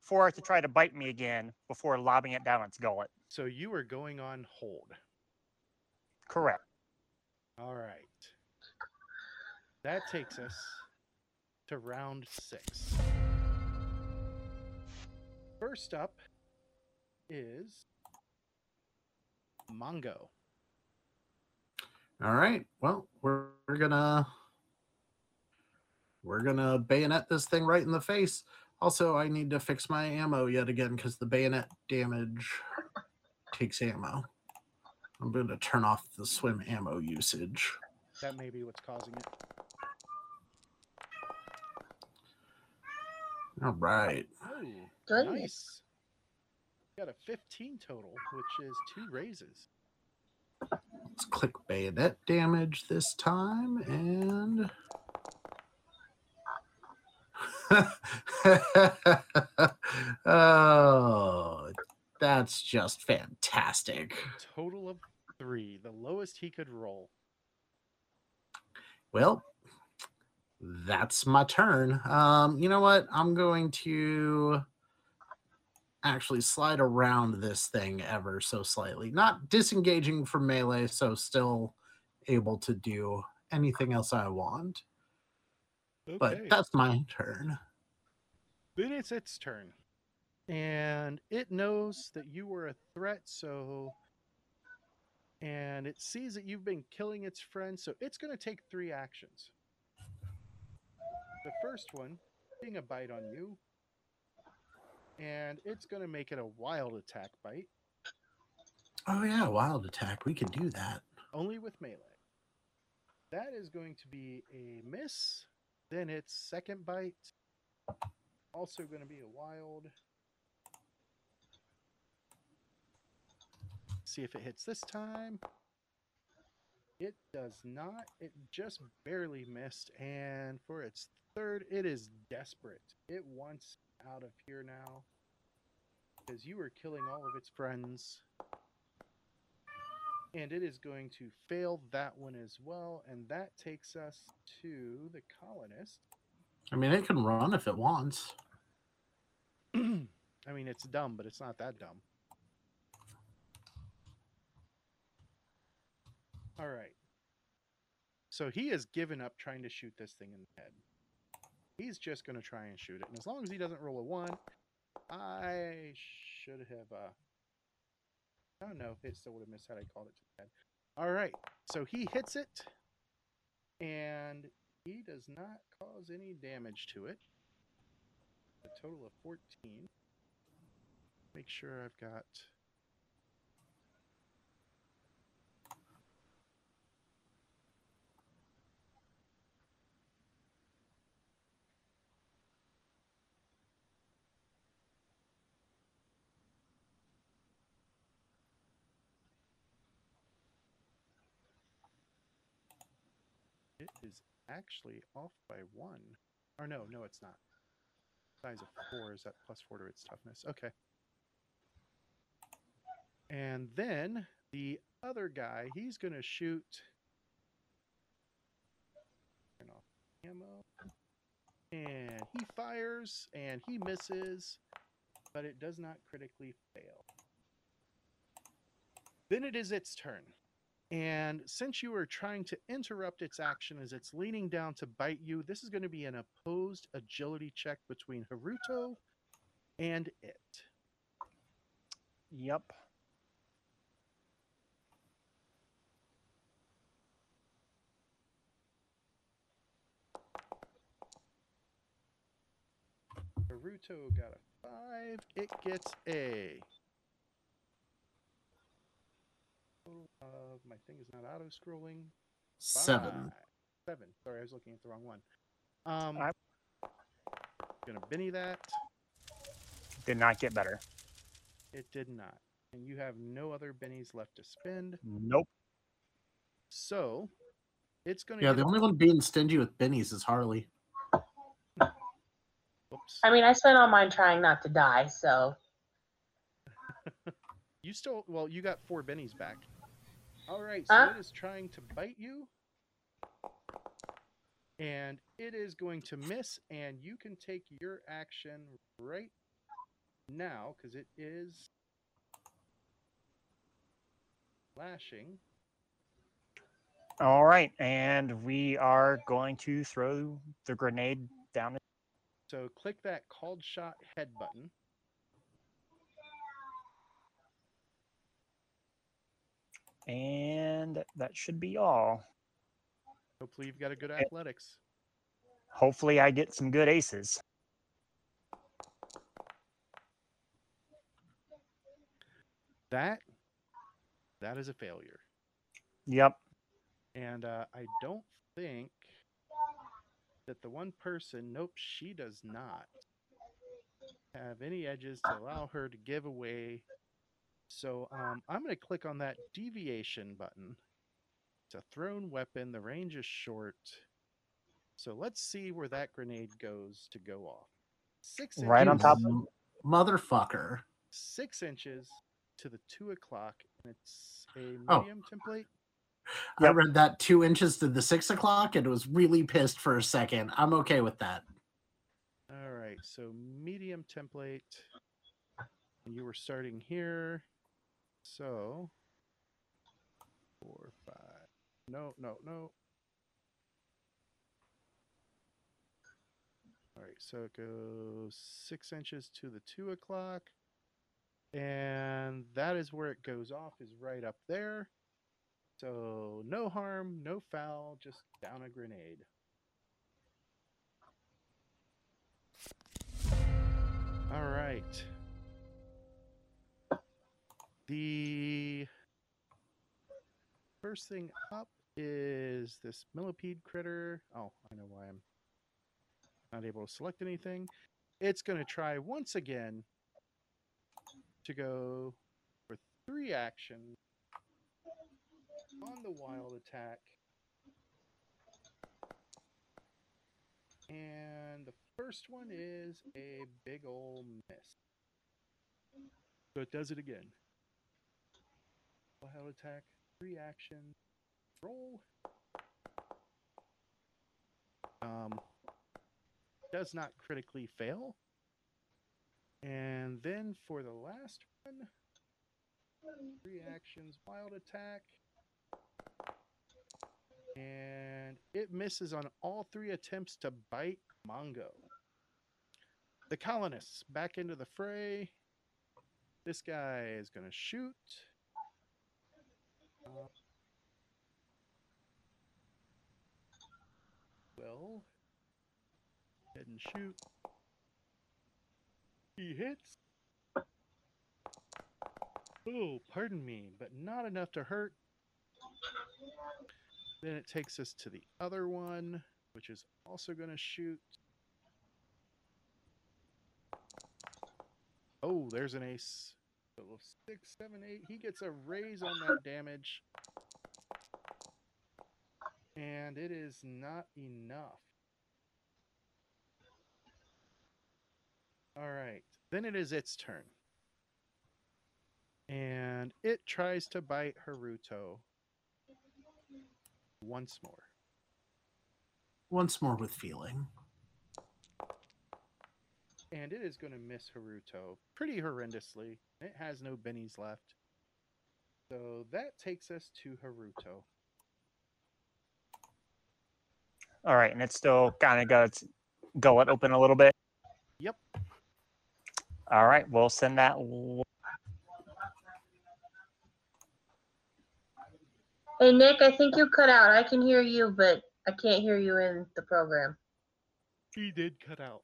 [SPEAKER 5] for it to try to bite me again before lobbing it down its gullet.
[SPEAKER 1] So you are going on hold.
[SPEAKER 5] Correct.
[SPEAKER 1] All right. That takes us to round six. First up is Mongo.
[SPEAKER 3] All right. Well, we're, we're gonna we're gonna bayonet this thing right in the face. Also, I need to fix my ammo yet again because the bayonet damage takes ammo. I'm going to turn off the swim ammo usage.
[SPEAKER 1] That may be what's causing it.
[SPEAKER 3] All right.
[SPEAKER 1] Oh,
[SPEAKER 2] Good.
[SPEAKER 1] nice. Got a 15 total, which is two raises.
[SPEAKER 3] Let's click bayonet damage this time and. [laughs] oh, that's just fantastic.
[SPEAKER 1] Total of three, the lowest he could roll.
[SPEAKER 3] Well, that's my turn. Um, you know what? I'm going to actually slide around this thing ever so slightly. Not disengaging from melee, so still able to do anything else I want. But that's my turn.
[SPEAKER 1] Then it's its turn. And it knows that you were a threat, so. And it sees that you've been killing its friends, so it's going to take three actions. The first one being a bite on you. And it's going to make it a wild attack bite,
[SPEAKER 3] Oh yeah, wild attack. We can do that.
[SPEAKER 1] only with melee. That is going to be a miss. Then its second bite, also going to be a wild. See if it hits this time. It does not. It just barely missed. And for its third, it is desperate. It wants out of here now. Because you are killing all of its friends. And it is going to fail that one as well. And that takes us to the colonist.
[SPEAKER 3] I mean, it can run if it wants. [clears throat]
[SPEAKER 1] I mean, it's dumb, but it's not that dumb. All right. So he has given up trying to shoot this thing in the head. He's just going to try and shoot it. And as long as he doesn't roll a one, I should have. Uh, I don't know if it still would have missed had I called it to the head. All right. So he hits it, and he does not cause any damage to it. A total of 14. Make sure I've got. It is actually off by one. Or no, no, it's not. Size of four is that plus four to its toughness. Okay. And then the other guy, he's gonna shoot. Turn off ammo. And he fires and he misses, but it does not critically fail. Then it is its turn. And since you are trying to interrupt its action as it's leaning down to bite you, this is going to be an opposed agility check between Haruto and it.
[SPEAKER 5] Yep.
[SPEAKER 1] Haruto got a five. It gets a. total Of my thing is not auto scrolling.
[SPEAKER 3] Seven.
[SPEAKER 1] Seven. Sorry, I was looking at the wrong one. Um,
[SPEAKER 5] I-
[SPEAKER 1] gonna Benny that.
[SPEAKER 5] Did not get better.
[SPEAKER 1] It did not. And you have no other bennies left to spend.
[SPEAKER 5] Nope.
[SPEAKER 1] So it's gonna
[SPEAKER 3] Yeah, the only one being stingy with bennies is Harley.
[SPEAKER 1] Whoops.
[SPEAKER 2] I mean, I spent all mine trying not to die, so [laughs]
[SPEAKER 1] You still well, you got four bennies back. All right,
[SPEAKER 2] Huh?
[SPEAKER 1] so it is trying to bite you. And it is going to miss, and you can take your action right now because it is lashing.
[SPEAKER 5] All right, and we are going to throw the grenade down.
[SPEAKER 1] So click that called shot head button.
[SPEAKER 5] And that should be all.
[SPEAKER 1] Hopefully, you've got a good athletics.
[SPEAKER 5] Hopefully, I get some good aces.
[SPEAKER 1] That that is a failure.
[SPEAKER 5] Yep.
[SPEAKER 1] And uh, I don't think that the one person, nope, she does not have any edges to allow her to give away. So um, I'm going to click on that deviation button. It's a thrown weapon. The range is short. So let's see where that grenade goes to go off. Six
[SPEAKER 5] Right on top
[SPEAKER 3] You Motherfucker.
[SPEAKER 1] Six inches to the two o'clock, and it's a
[SPEAKER 3] Oh.
[SPEAKER 1] medium template.
[SPEAKER 3] I read that two inches to the six o'clock and was really pissed for a second. I'm okay with that.
[SPEAKER 1] All right, so medium template. You were starting here. So four, five. No, no, no. All right, so it goes six inches to the two o'clock. And that is where it goes off, is right up there. So no harm, no foul, just down a grenade. All right. The first thing up is this millipede critter. Oh, I know why I'm not able to select anything. It's going to try once again to go for three actions on the wild attack. And the first one is a big ol' miss. So it does it again. Wild attack, three actions, roll. Um, does not critically fail. And then for the last one, three actions, wild attack. And it misses on all three attempts to bite Mongo. The colonists back into the fray. This guy is going to shoot. Well, head and shoot. He hits. Oh, pardon me, but not enough to hurt. Then it takes us to the other one, which is also going to shoot. Oh, there's an ace. So six, seven, eight. He gets a raise on that damage. And it is not enough. All right. Then it is its turn. And it tries to bite Haruto once more.
[SPEAKER 3] Once more with feeling.
[SPEAKER 1] And it is going to miss Haruto pretty horrendously. It has no bennies left. So that takes us to Haruto.
[SPEAKER 5] All right, and it's still kind of got its gullet open a little bit.
[SPEAKER 1] Yep.
[SPEAKER 5] All right, we'll send that. l-
[SPEAKER 2] Hey Nick, I think you cut out. I can hear you, but I can't hear you in the program.
[SPEAKER 1] He did cut out.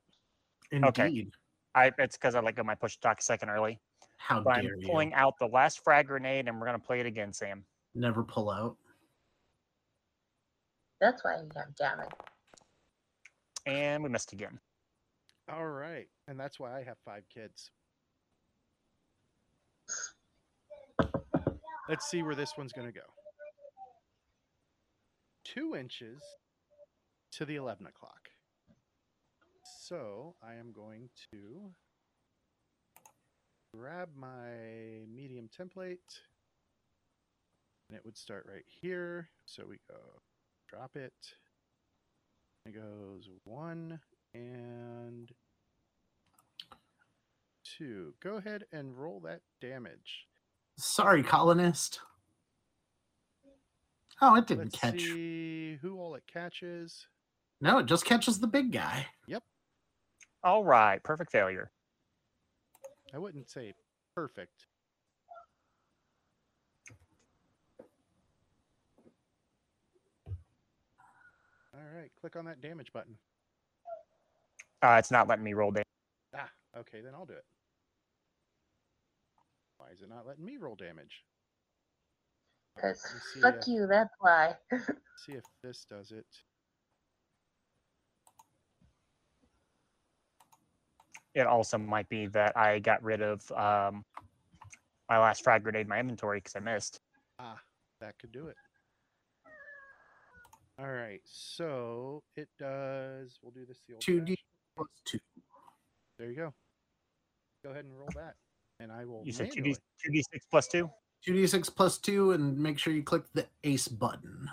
[SPEAKER 3] Indeed.
[SPEAKER 5] Okay. I it's because I let go my push talk a second early.
[SPEAKER 3] How
[SPEAKER 5] But I'm
[SPEAKER 3] dare you?
[SPEAKER 5] pulling out the last frag grenade, and we're gonna play it again, Sam.
[SPEAKER 3] Never pull out.
[SPEAKER 2] That's why you have damage.
[SPEAKER 5] And we missed again.
[SPEAKER 1] All right. And that's why I have five kids. Let's see where this one's going to go. Two inches to the 11 o'clock. So I am going to grab my medium template. And it would start right here. So we go drop it. It goes one and two. Go ahead and roll that damage.
[SPEAKER 3] Sorry, colonist. Oh, it didn't
[SPEAKER 1] Let's
[SPEAKER 3] catch.
[SPEAKER 1] see who all it catches.
[SPEAKER 3] No, it just catches the big guy. Yep.
[SPEAKER 5] All right, perfect failure.
[SPEAKER 1] I wouldn't say perfect. All right, click on that damage button.
[SPEAKER 5] Uh, it's not letting me roll damage.
[SPEAKER 1] Ah, okay, then I'll do it. Why is it not letting me roll damage?
[SPEAKER 2] Because
[SPEAKER 1] let me see
[SPEAKER 2] fuck
[SPEAKER 1] if-
[SPEAKER 2] you, that's why. [laughs]
[SPEAKER 1] See if this does it.
[SPEAKER 5] It also might be that I got rid of um, my last frag grenade in my inventory because I missed.
[SPEAKER 1] Ah, that could do it. All right, so it does. We'll do this the old.
[SPEAKER 3] Two D plus two.
[SPEAKER 1] There you go. Go ahead and roll that, and I will.
[SPEAKER 5] You said two D two d six plus two.
[SPEAKER 3] Two D six plus two, and make sure you click the ace button.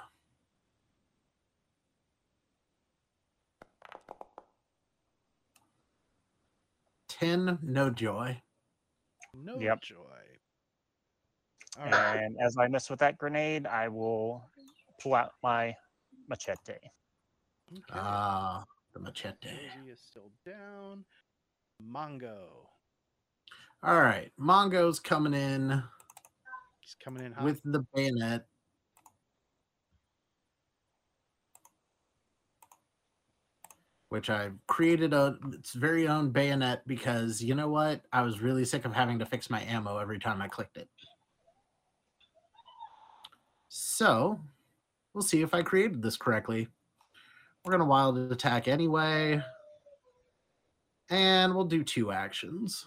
[SPEAKER 3] Ten, no joy.
[SPEAKER 1] No
[SPEAKER 5] Yep.
[SPEAKER 1] joy. All right.
[SPEAKER 5] And as I miss with that grenade, I will pull out my machete.
[SPEAKER 1] okay.
[SPEAKER 3] Ah, the machete.
[SPEAKER 1] Josie is still down. Mongo.
[SPEAKER 3] All right, Mongo's coming in
[SPEAKER 1] He's coming in hot.
[SPEAKER 3] with the bayonet. Which I've created a its very own bayonet because you know what? I was really sick of having to fix my ammo every time I clicked it. So we'll see if I created this correctly. We're gonna wild attack anyway. And we'll do two actions.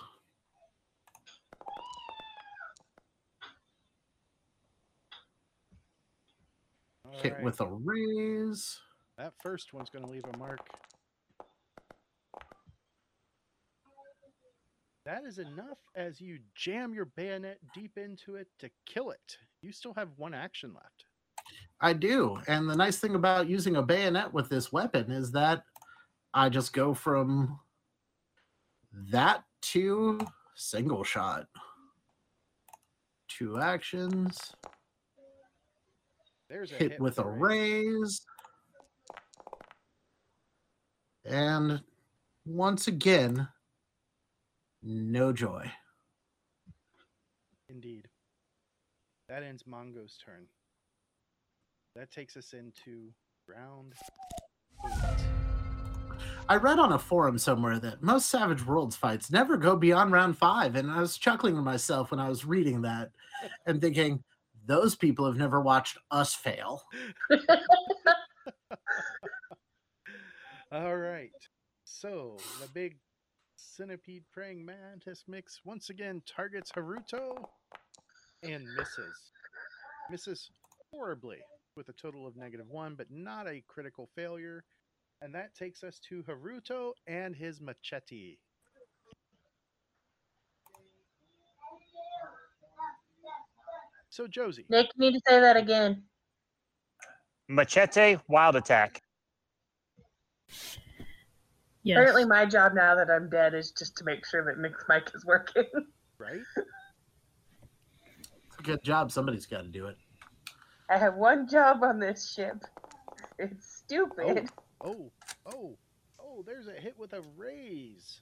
[SPEAKER 3] Hit
[SPEAKER 1] Alright,
[SPEAKER 3] with a raise.
[SPEAKER 1] that first one's going to leave a mark. That is enough as you jam your bayonet deep into it to kill it. You still have one action left.
[SPEAKER 3] I do. And the nice thing about using a bayonet with this weapon is that I just go from that to single shot. Two actions,
[SPEAKER 1] There's a
[SPEAKER 3] hit with a
[SPEAKER 1] raise.
[SPEAKER 3] raise. And once again, no joy.
[SPEAKER 1] Indeed. That ends Mongo's turn. That takes us into round eight.
[SPEAKER 3] I read on a forum somewhere that most Savage Worlds fights never go beyond round five, and I was chuckling to myself when I was reading that and thinking, those people have never watched us fail. [laughs]
[SPEAKER 1] All right. So the big centipede praying mantis mix once again targets Haruto and misses. Misses horribly with a total of negative one, but not a critical failure. And that takes us to Haruto and his machete. So Josie,
[SPEAKER 2] Nick, you need to say that again.
[SPEAKER 5] Machete, wild attack.
[SPEAKER 4] Yes.
[SPEAKER 2] Apparently, my job now that I'm dead is just to make sure that Nick's mic is working.
[SPEAKER 1] right? [laughs]
[SPEAKER 3] Good job. Somebody's got to do it.
[SPEAKER 2] I have one job on this ship. It's stupid.
[SPEAKER 1] Oh, oh, oh, oh, there's a hit with a raise.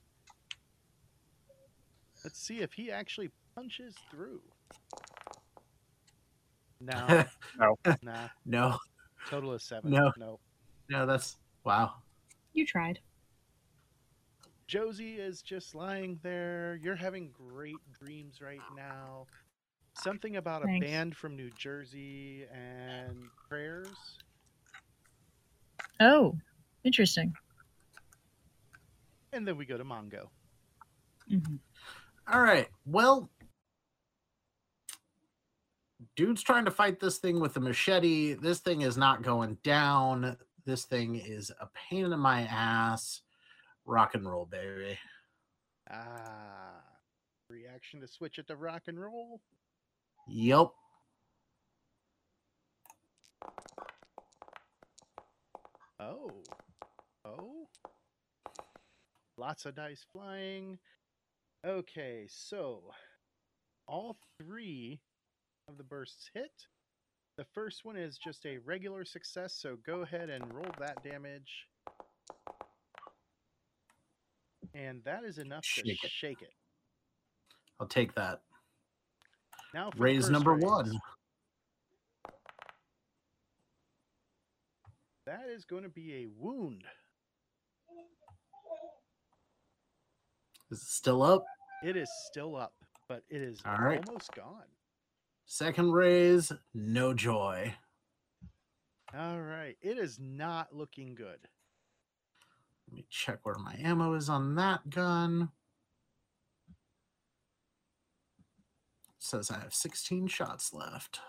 [SPEAKER 1] Let's see if he actually punches through. No. [laughs] no, nah.
[SPEAKER 3] no,
[SPEAKER 1] Total is seven.
[SPEAKER 3] No.
[SPEAKER 1] no.
[SPEAKER 3] no, that's wow.
[SPEAKER 4] You tried.
[SPEAKER 1] Josie is just lying there. You're having great dreams right now. Something about a band from New Jersey and prayers.
[SPEAKER 4] Oh, interesting.
[SPEAKER 1] And then we go to Mongo.
[SPEAKER 4] hmm
[SPEAKER 3] All right. Well, dude's trying to fight this thing with a machete. This thing is not going down. This thing is a pain in my ass. Rock and roll, baby.
[SPEAKER 1] Ah, reaction to switch it to rock and roll.
[SPEAKER 3] Yep.
[SPEAKER 1] Oh. Oh. Lots of dice flying. Okay, so all three of the bursts hit. The first one is just a regular success, so go ahead and roll that damage. And that is enough to
[SPEAKER 3] Shake it.
[SPEAKER 1] shake it.
[SPEAKER 3] I'll take that.
[SPEAKER 1] Now for
[SPEAKER 3] Raise number
[SPEAKER 1] raise.
[SPEAKER 3] one.
[SPEAKER 1] That is going to be a wound.
[SPEAKER 3] Is it still up?
[SPEAKER 1] It is still up, but it is
[SPEAKER 3] All right.
[SPEAKER 1] almost gone.
[SPEAKER 3] Second raise, no joy.
[SPEAKER 1] All right. It is not looking good.
[SPEAKER 3] Let me check where my ammo is on that gun. Says I have 16 shots left.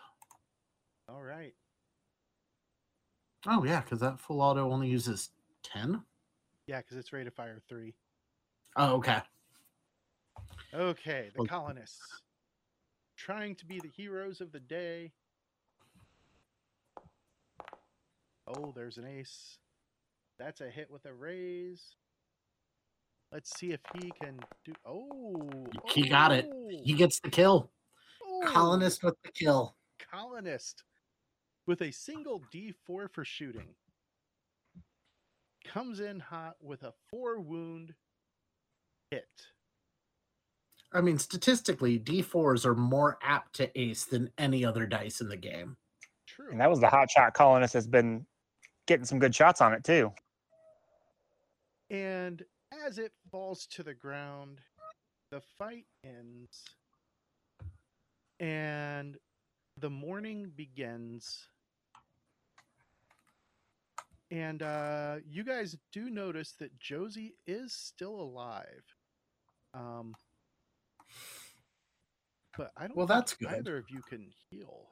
[SPEAKER 1] All right.
[SPEAKER 3] Oh yeah, because that full auto only uses 10.
[SPEAKER 1] Yeah, because it's rate of fire three.
[SPEAKER 3] Oh, okay.
[SPEAKER 1] Okay, the
[SPEAKER 3] Okay.
[SPEAKER 1] colonists trying to be the heroes of the day. Oh, there's an ace. That's a hit with a raise. Let's see if he can do. Oh,
[SPEAKER 3] He got it. He oh. gets the kill. Colonist with the kill.
[SPEAKER 1] colonist with a single D4 for shooting. comes in hot with a four wound hit.
[SPEAKER 3] I mean, statistically, D4s are more apt to ace than any other dice in the game.
[SPEAKER 1] True.
[SPEAKER 5] And that was the hot shot colonist has been getting some good shots on it too.
[SPEAKER 1] And as it falls to the ground, the fight ends. And the morning begins. And uh, you guys do notice that Josie is still alive. Um, but I don't
[SPEAKER 3] Well,
[SPEAKER 1] think
[SPEAKER 3] that's good.
[SPEAKER 1] either of you can heal.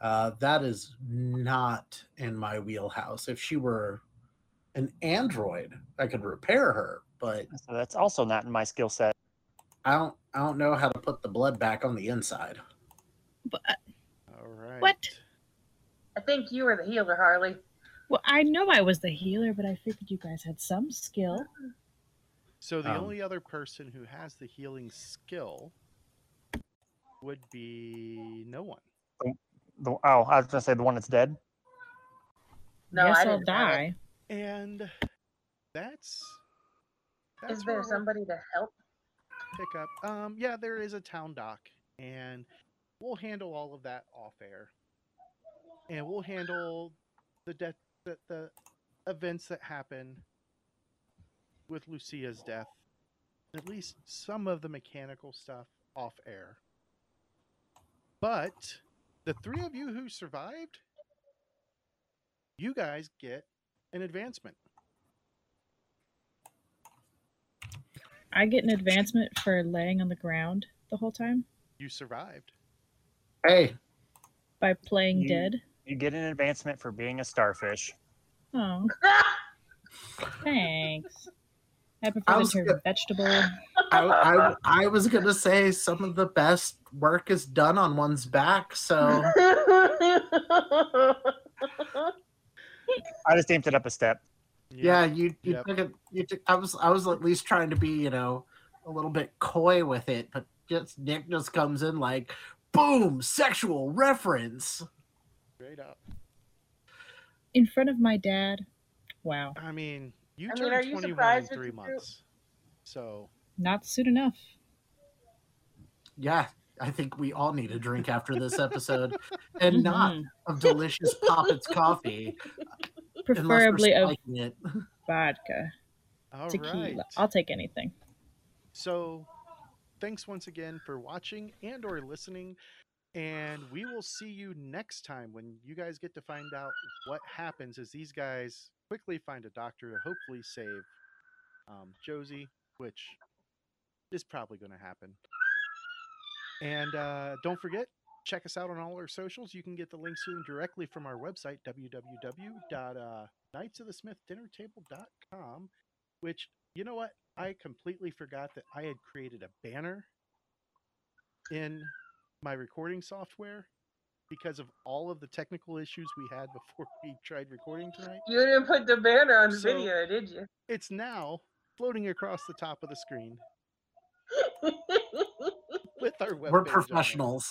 [SPEAKER 3] Uh, that is not in my wheelhouse. If she were an android, I could repair her, but
[SPEAKER 5] So that's also not in my skill set.
[SPEAKER 3] I don't. I don't know how to put the blood back on the inside.
[SPEAKER 4] But, uh,
[SPEAKER 1] All right.
[SPEAKER 4] What?
[SPEAKER 2] I think you were the healer, Harley.
[SPEAKER 4] well, I know I was the healer, but I figured you guys had some skill.
[SPEAKER 1] So the
[SPEAKER 3] Um,
[SPEAKER 1] only other person who has the healing skill would be no one.
[SPEAKER 5] The, oh, I was gonna say the one that's dead.
[SPEAKER 2] No,
[SPEAKER 4] Guess
[SPEAKER 2] I
[SPEAKER 4] I'll
[SPEAKER 2] didn't have it.
[SPEAKER 4] die.
[SPEAKER 1] And that's that's
[SPEAKER 2] Is there somebody to help?
[SPEAKER 1] Pick up. Um yeah, there is a town doc and we'll handle all of that off air. And we'll handle the death the, the events that happen with Lucia's death. At least some of the mechanical stuff off air. But the three of you who survived, you guys get an advancement.
[SPEAKER 4] I get an advancement for laying on the ground the whole time
[SPEAKER 1] You survived.
[SPEAKER 3] Hey,
[SPEAKER 4] by playing
[SPEAKER 5] You-
[SPEAKER 4] dead.
[SPEAKER 5] You get an advancement for being a starfish.
[SPEAKER 4] Oh, [laughs] thanks. I
[SPEAKER 3] I
[SPEAKER 4] prefer
[SPEAKER 3] was
[SPEAKER 4] the term
[SPEAKER 3] gonna-
[SPEAKER 4] vegetable.
[SPEAKER 3] I, I, I was gonna say some of the best work is done on one's back. So [laughs]
[SPEAKER 5] I just amped it up a step.
[SPEAKER 3] Yeah, you you
[SPEAKER 1] Yep.
[SPEAKER 3] took it. You took. I was I was at least trying to be you know a little bit coy with it, but just Nick just comes in like, boom, sexual reference.
[SPEAKER 1] Straight up.
[SPEAKER 4] In front of my dad. Wow.
[SPEAKER 1] I mean, you
[SPEAKER 2] I
[SPEAKER 1] turned
[SPEAKER 2] are you
[SPEAKER 1] 21 in three
[SPEAKER 2] you threw-
[SPEAKER 1] months. So,
[SPEAKER 4] Not soon enough.
[SPEAKER 3] Yeah, I think we all need a drink after this episode, [laughs] and not
[SPEAKER 4] Mhm.
[SPEAKER 3] of delicious Poppets coffee, unless we're
[SPEAKER 4] Preferably of
[SPEAKER 3] it. [laughs]
[SPEAKER 4] vodka.
[SPEAKER 1] all
[SPEAKER 4] Tequila.
[SPEAKER 1] right.
[SPEAKER 4] I'll take anything.
[SPEAKER 1] So, thanks once again for watching and or listening. And we will see you next time when you guys get to find out what happens as these guys quickly find a doctor to hopefully save um, Josie, which is probably going to happen. And uh, don't forget, check us out on all our socials. You can get the links to them directly from our website, www.knightsofthesmithdinnertable.com, which, you know what? I completely forgot that I had created a banner in my recording software because of all of the technical issues we had [laughs] before we tried recording tonight.
[SPEAKER 2] You didn't put the banner on the
[SPEAKER 1] So-
[SPEAKER 2] video, did you?
[SPEAKER 1] It's now floating across the top of the screen [laughs] with our web
[SPEAKER 3] We're
[SPEAKER 1] page on
[SPEAKER 3] professionals,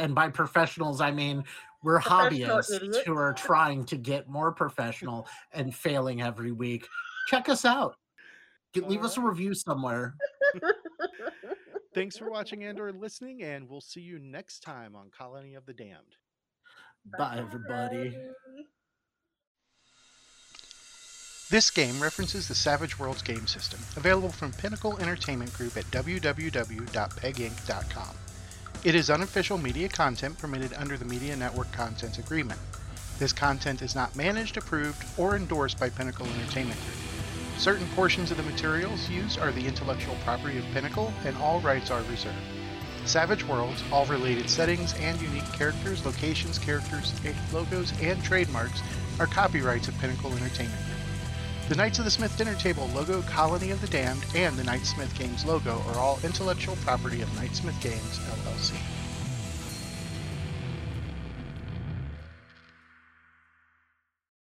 [SPEAKER 3] and by professionals I mean we're hobbyists
[SPEAKER 2] idiot.
[SPEAKER 3] who are trying to get more professional and failing every week. Check us out. Get, leave us a review somewhere. [laughs]
[SPEAKER 1] Thanks for watching and or listening, and we'll see you next time on Colony of the Damned.
[SPEAKER 3] Bye, everybody.
[SPEAKER 1] This game references the Savage Worlds game system, available from Pinnacle Entertainment Group at www.peginc.com. It is unofficial media content permitted under the Media Network Contents Agreement. This content is not managed, approved, or endorsed by Pinnacle Entertainment Group. Certain portions of the materials used are the intellectual property of Pinnacle, and all rights are reserved. Savage Worlds, all related settings and unique characters, locations, characters, logos, and trademarks are copyrights of Pinnacle Entertainment. The Knights of the Smith Dinner Table logo, Colony of the Damned, and the Knight Smith Games logo are all intellectual property of Knight Smith Games, LLC.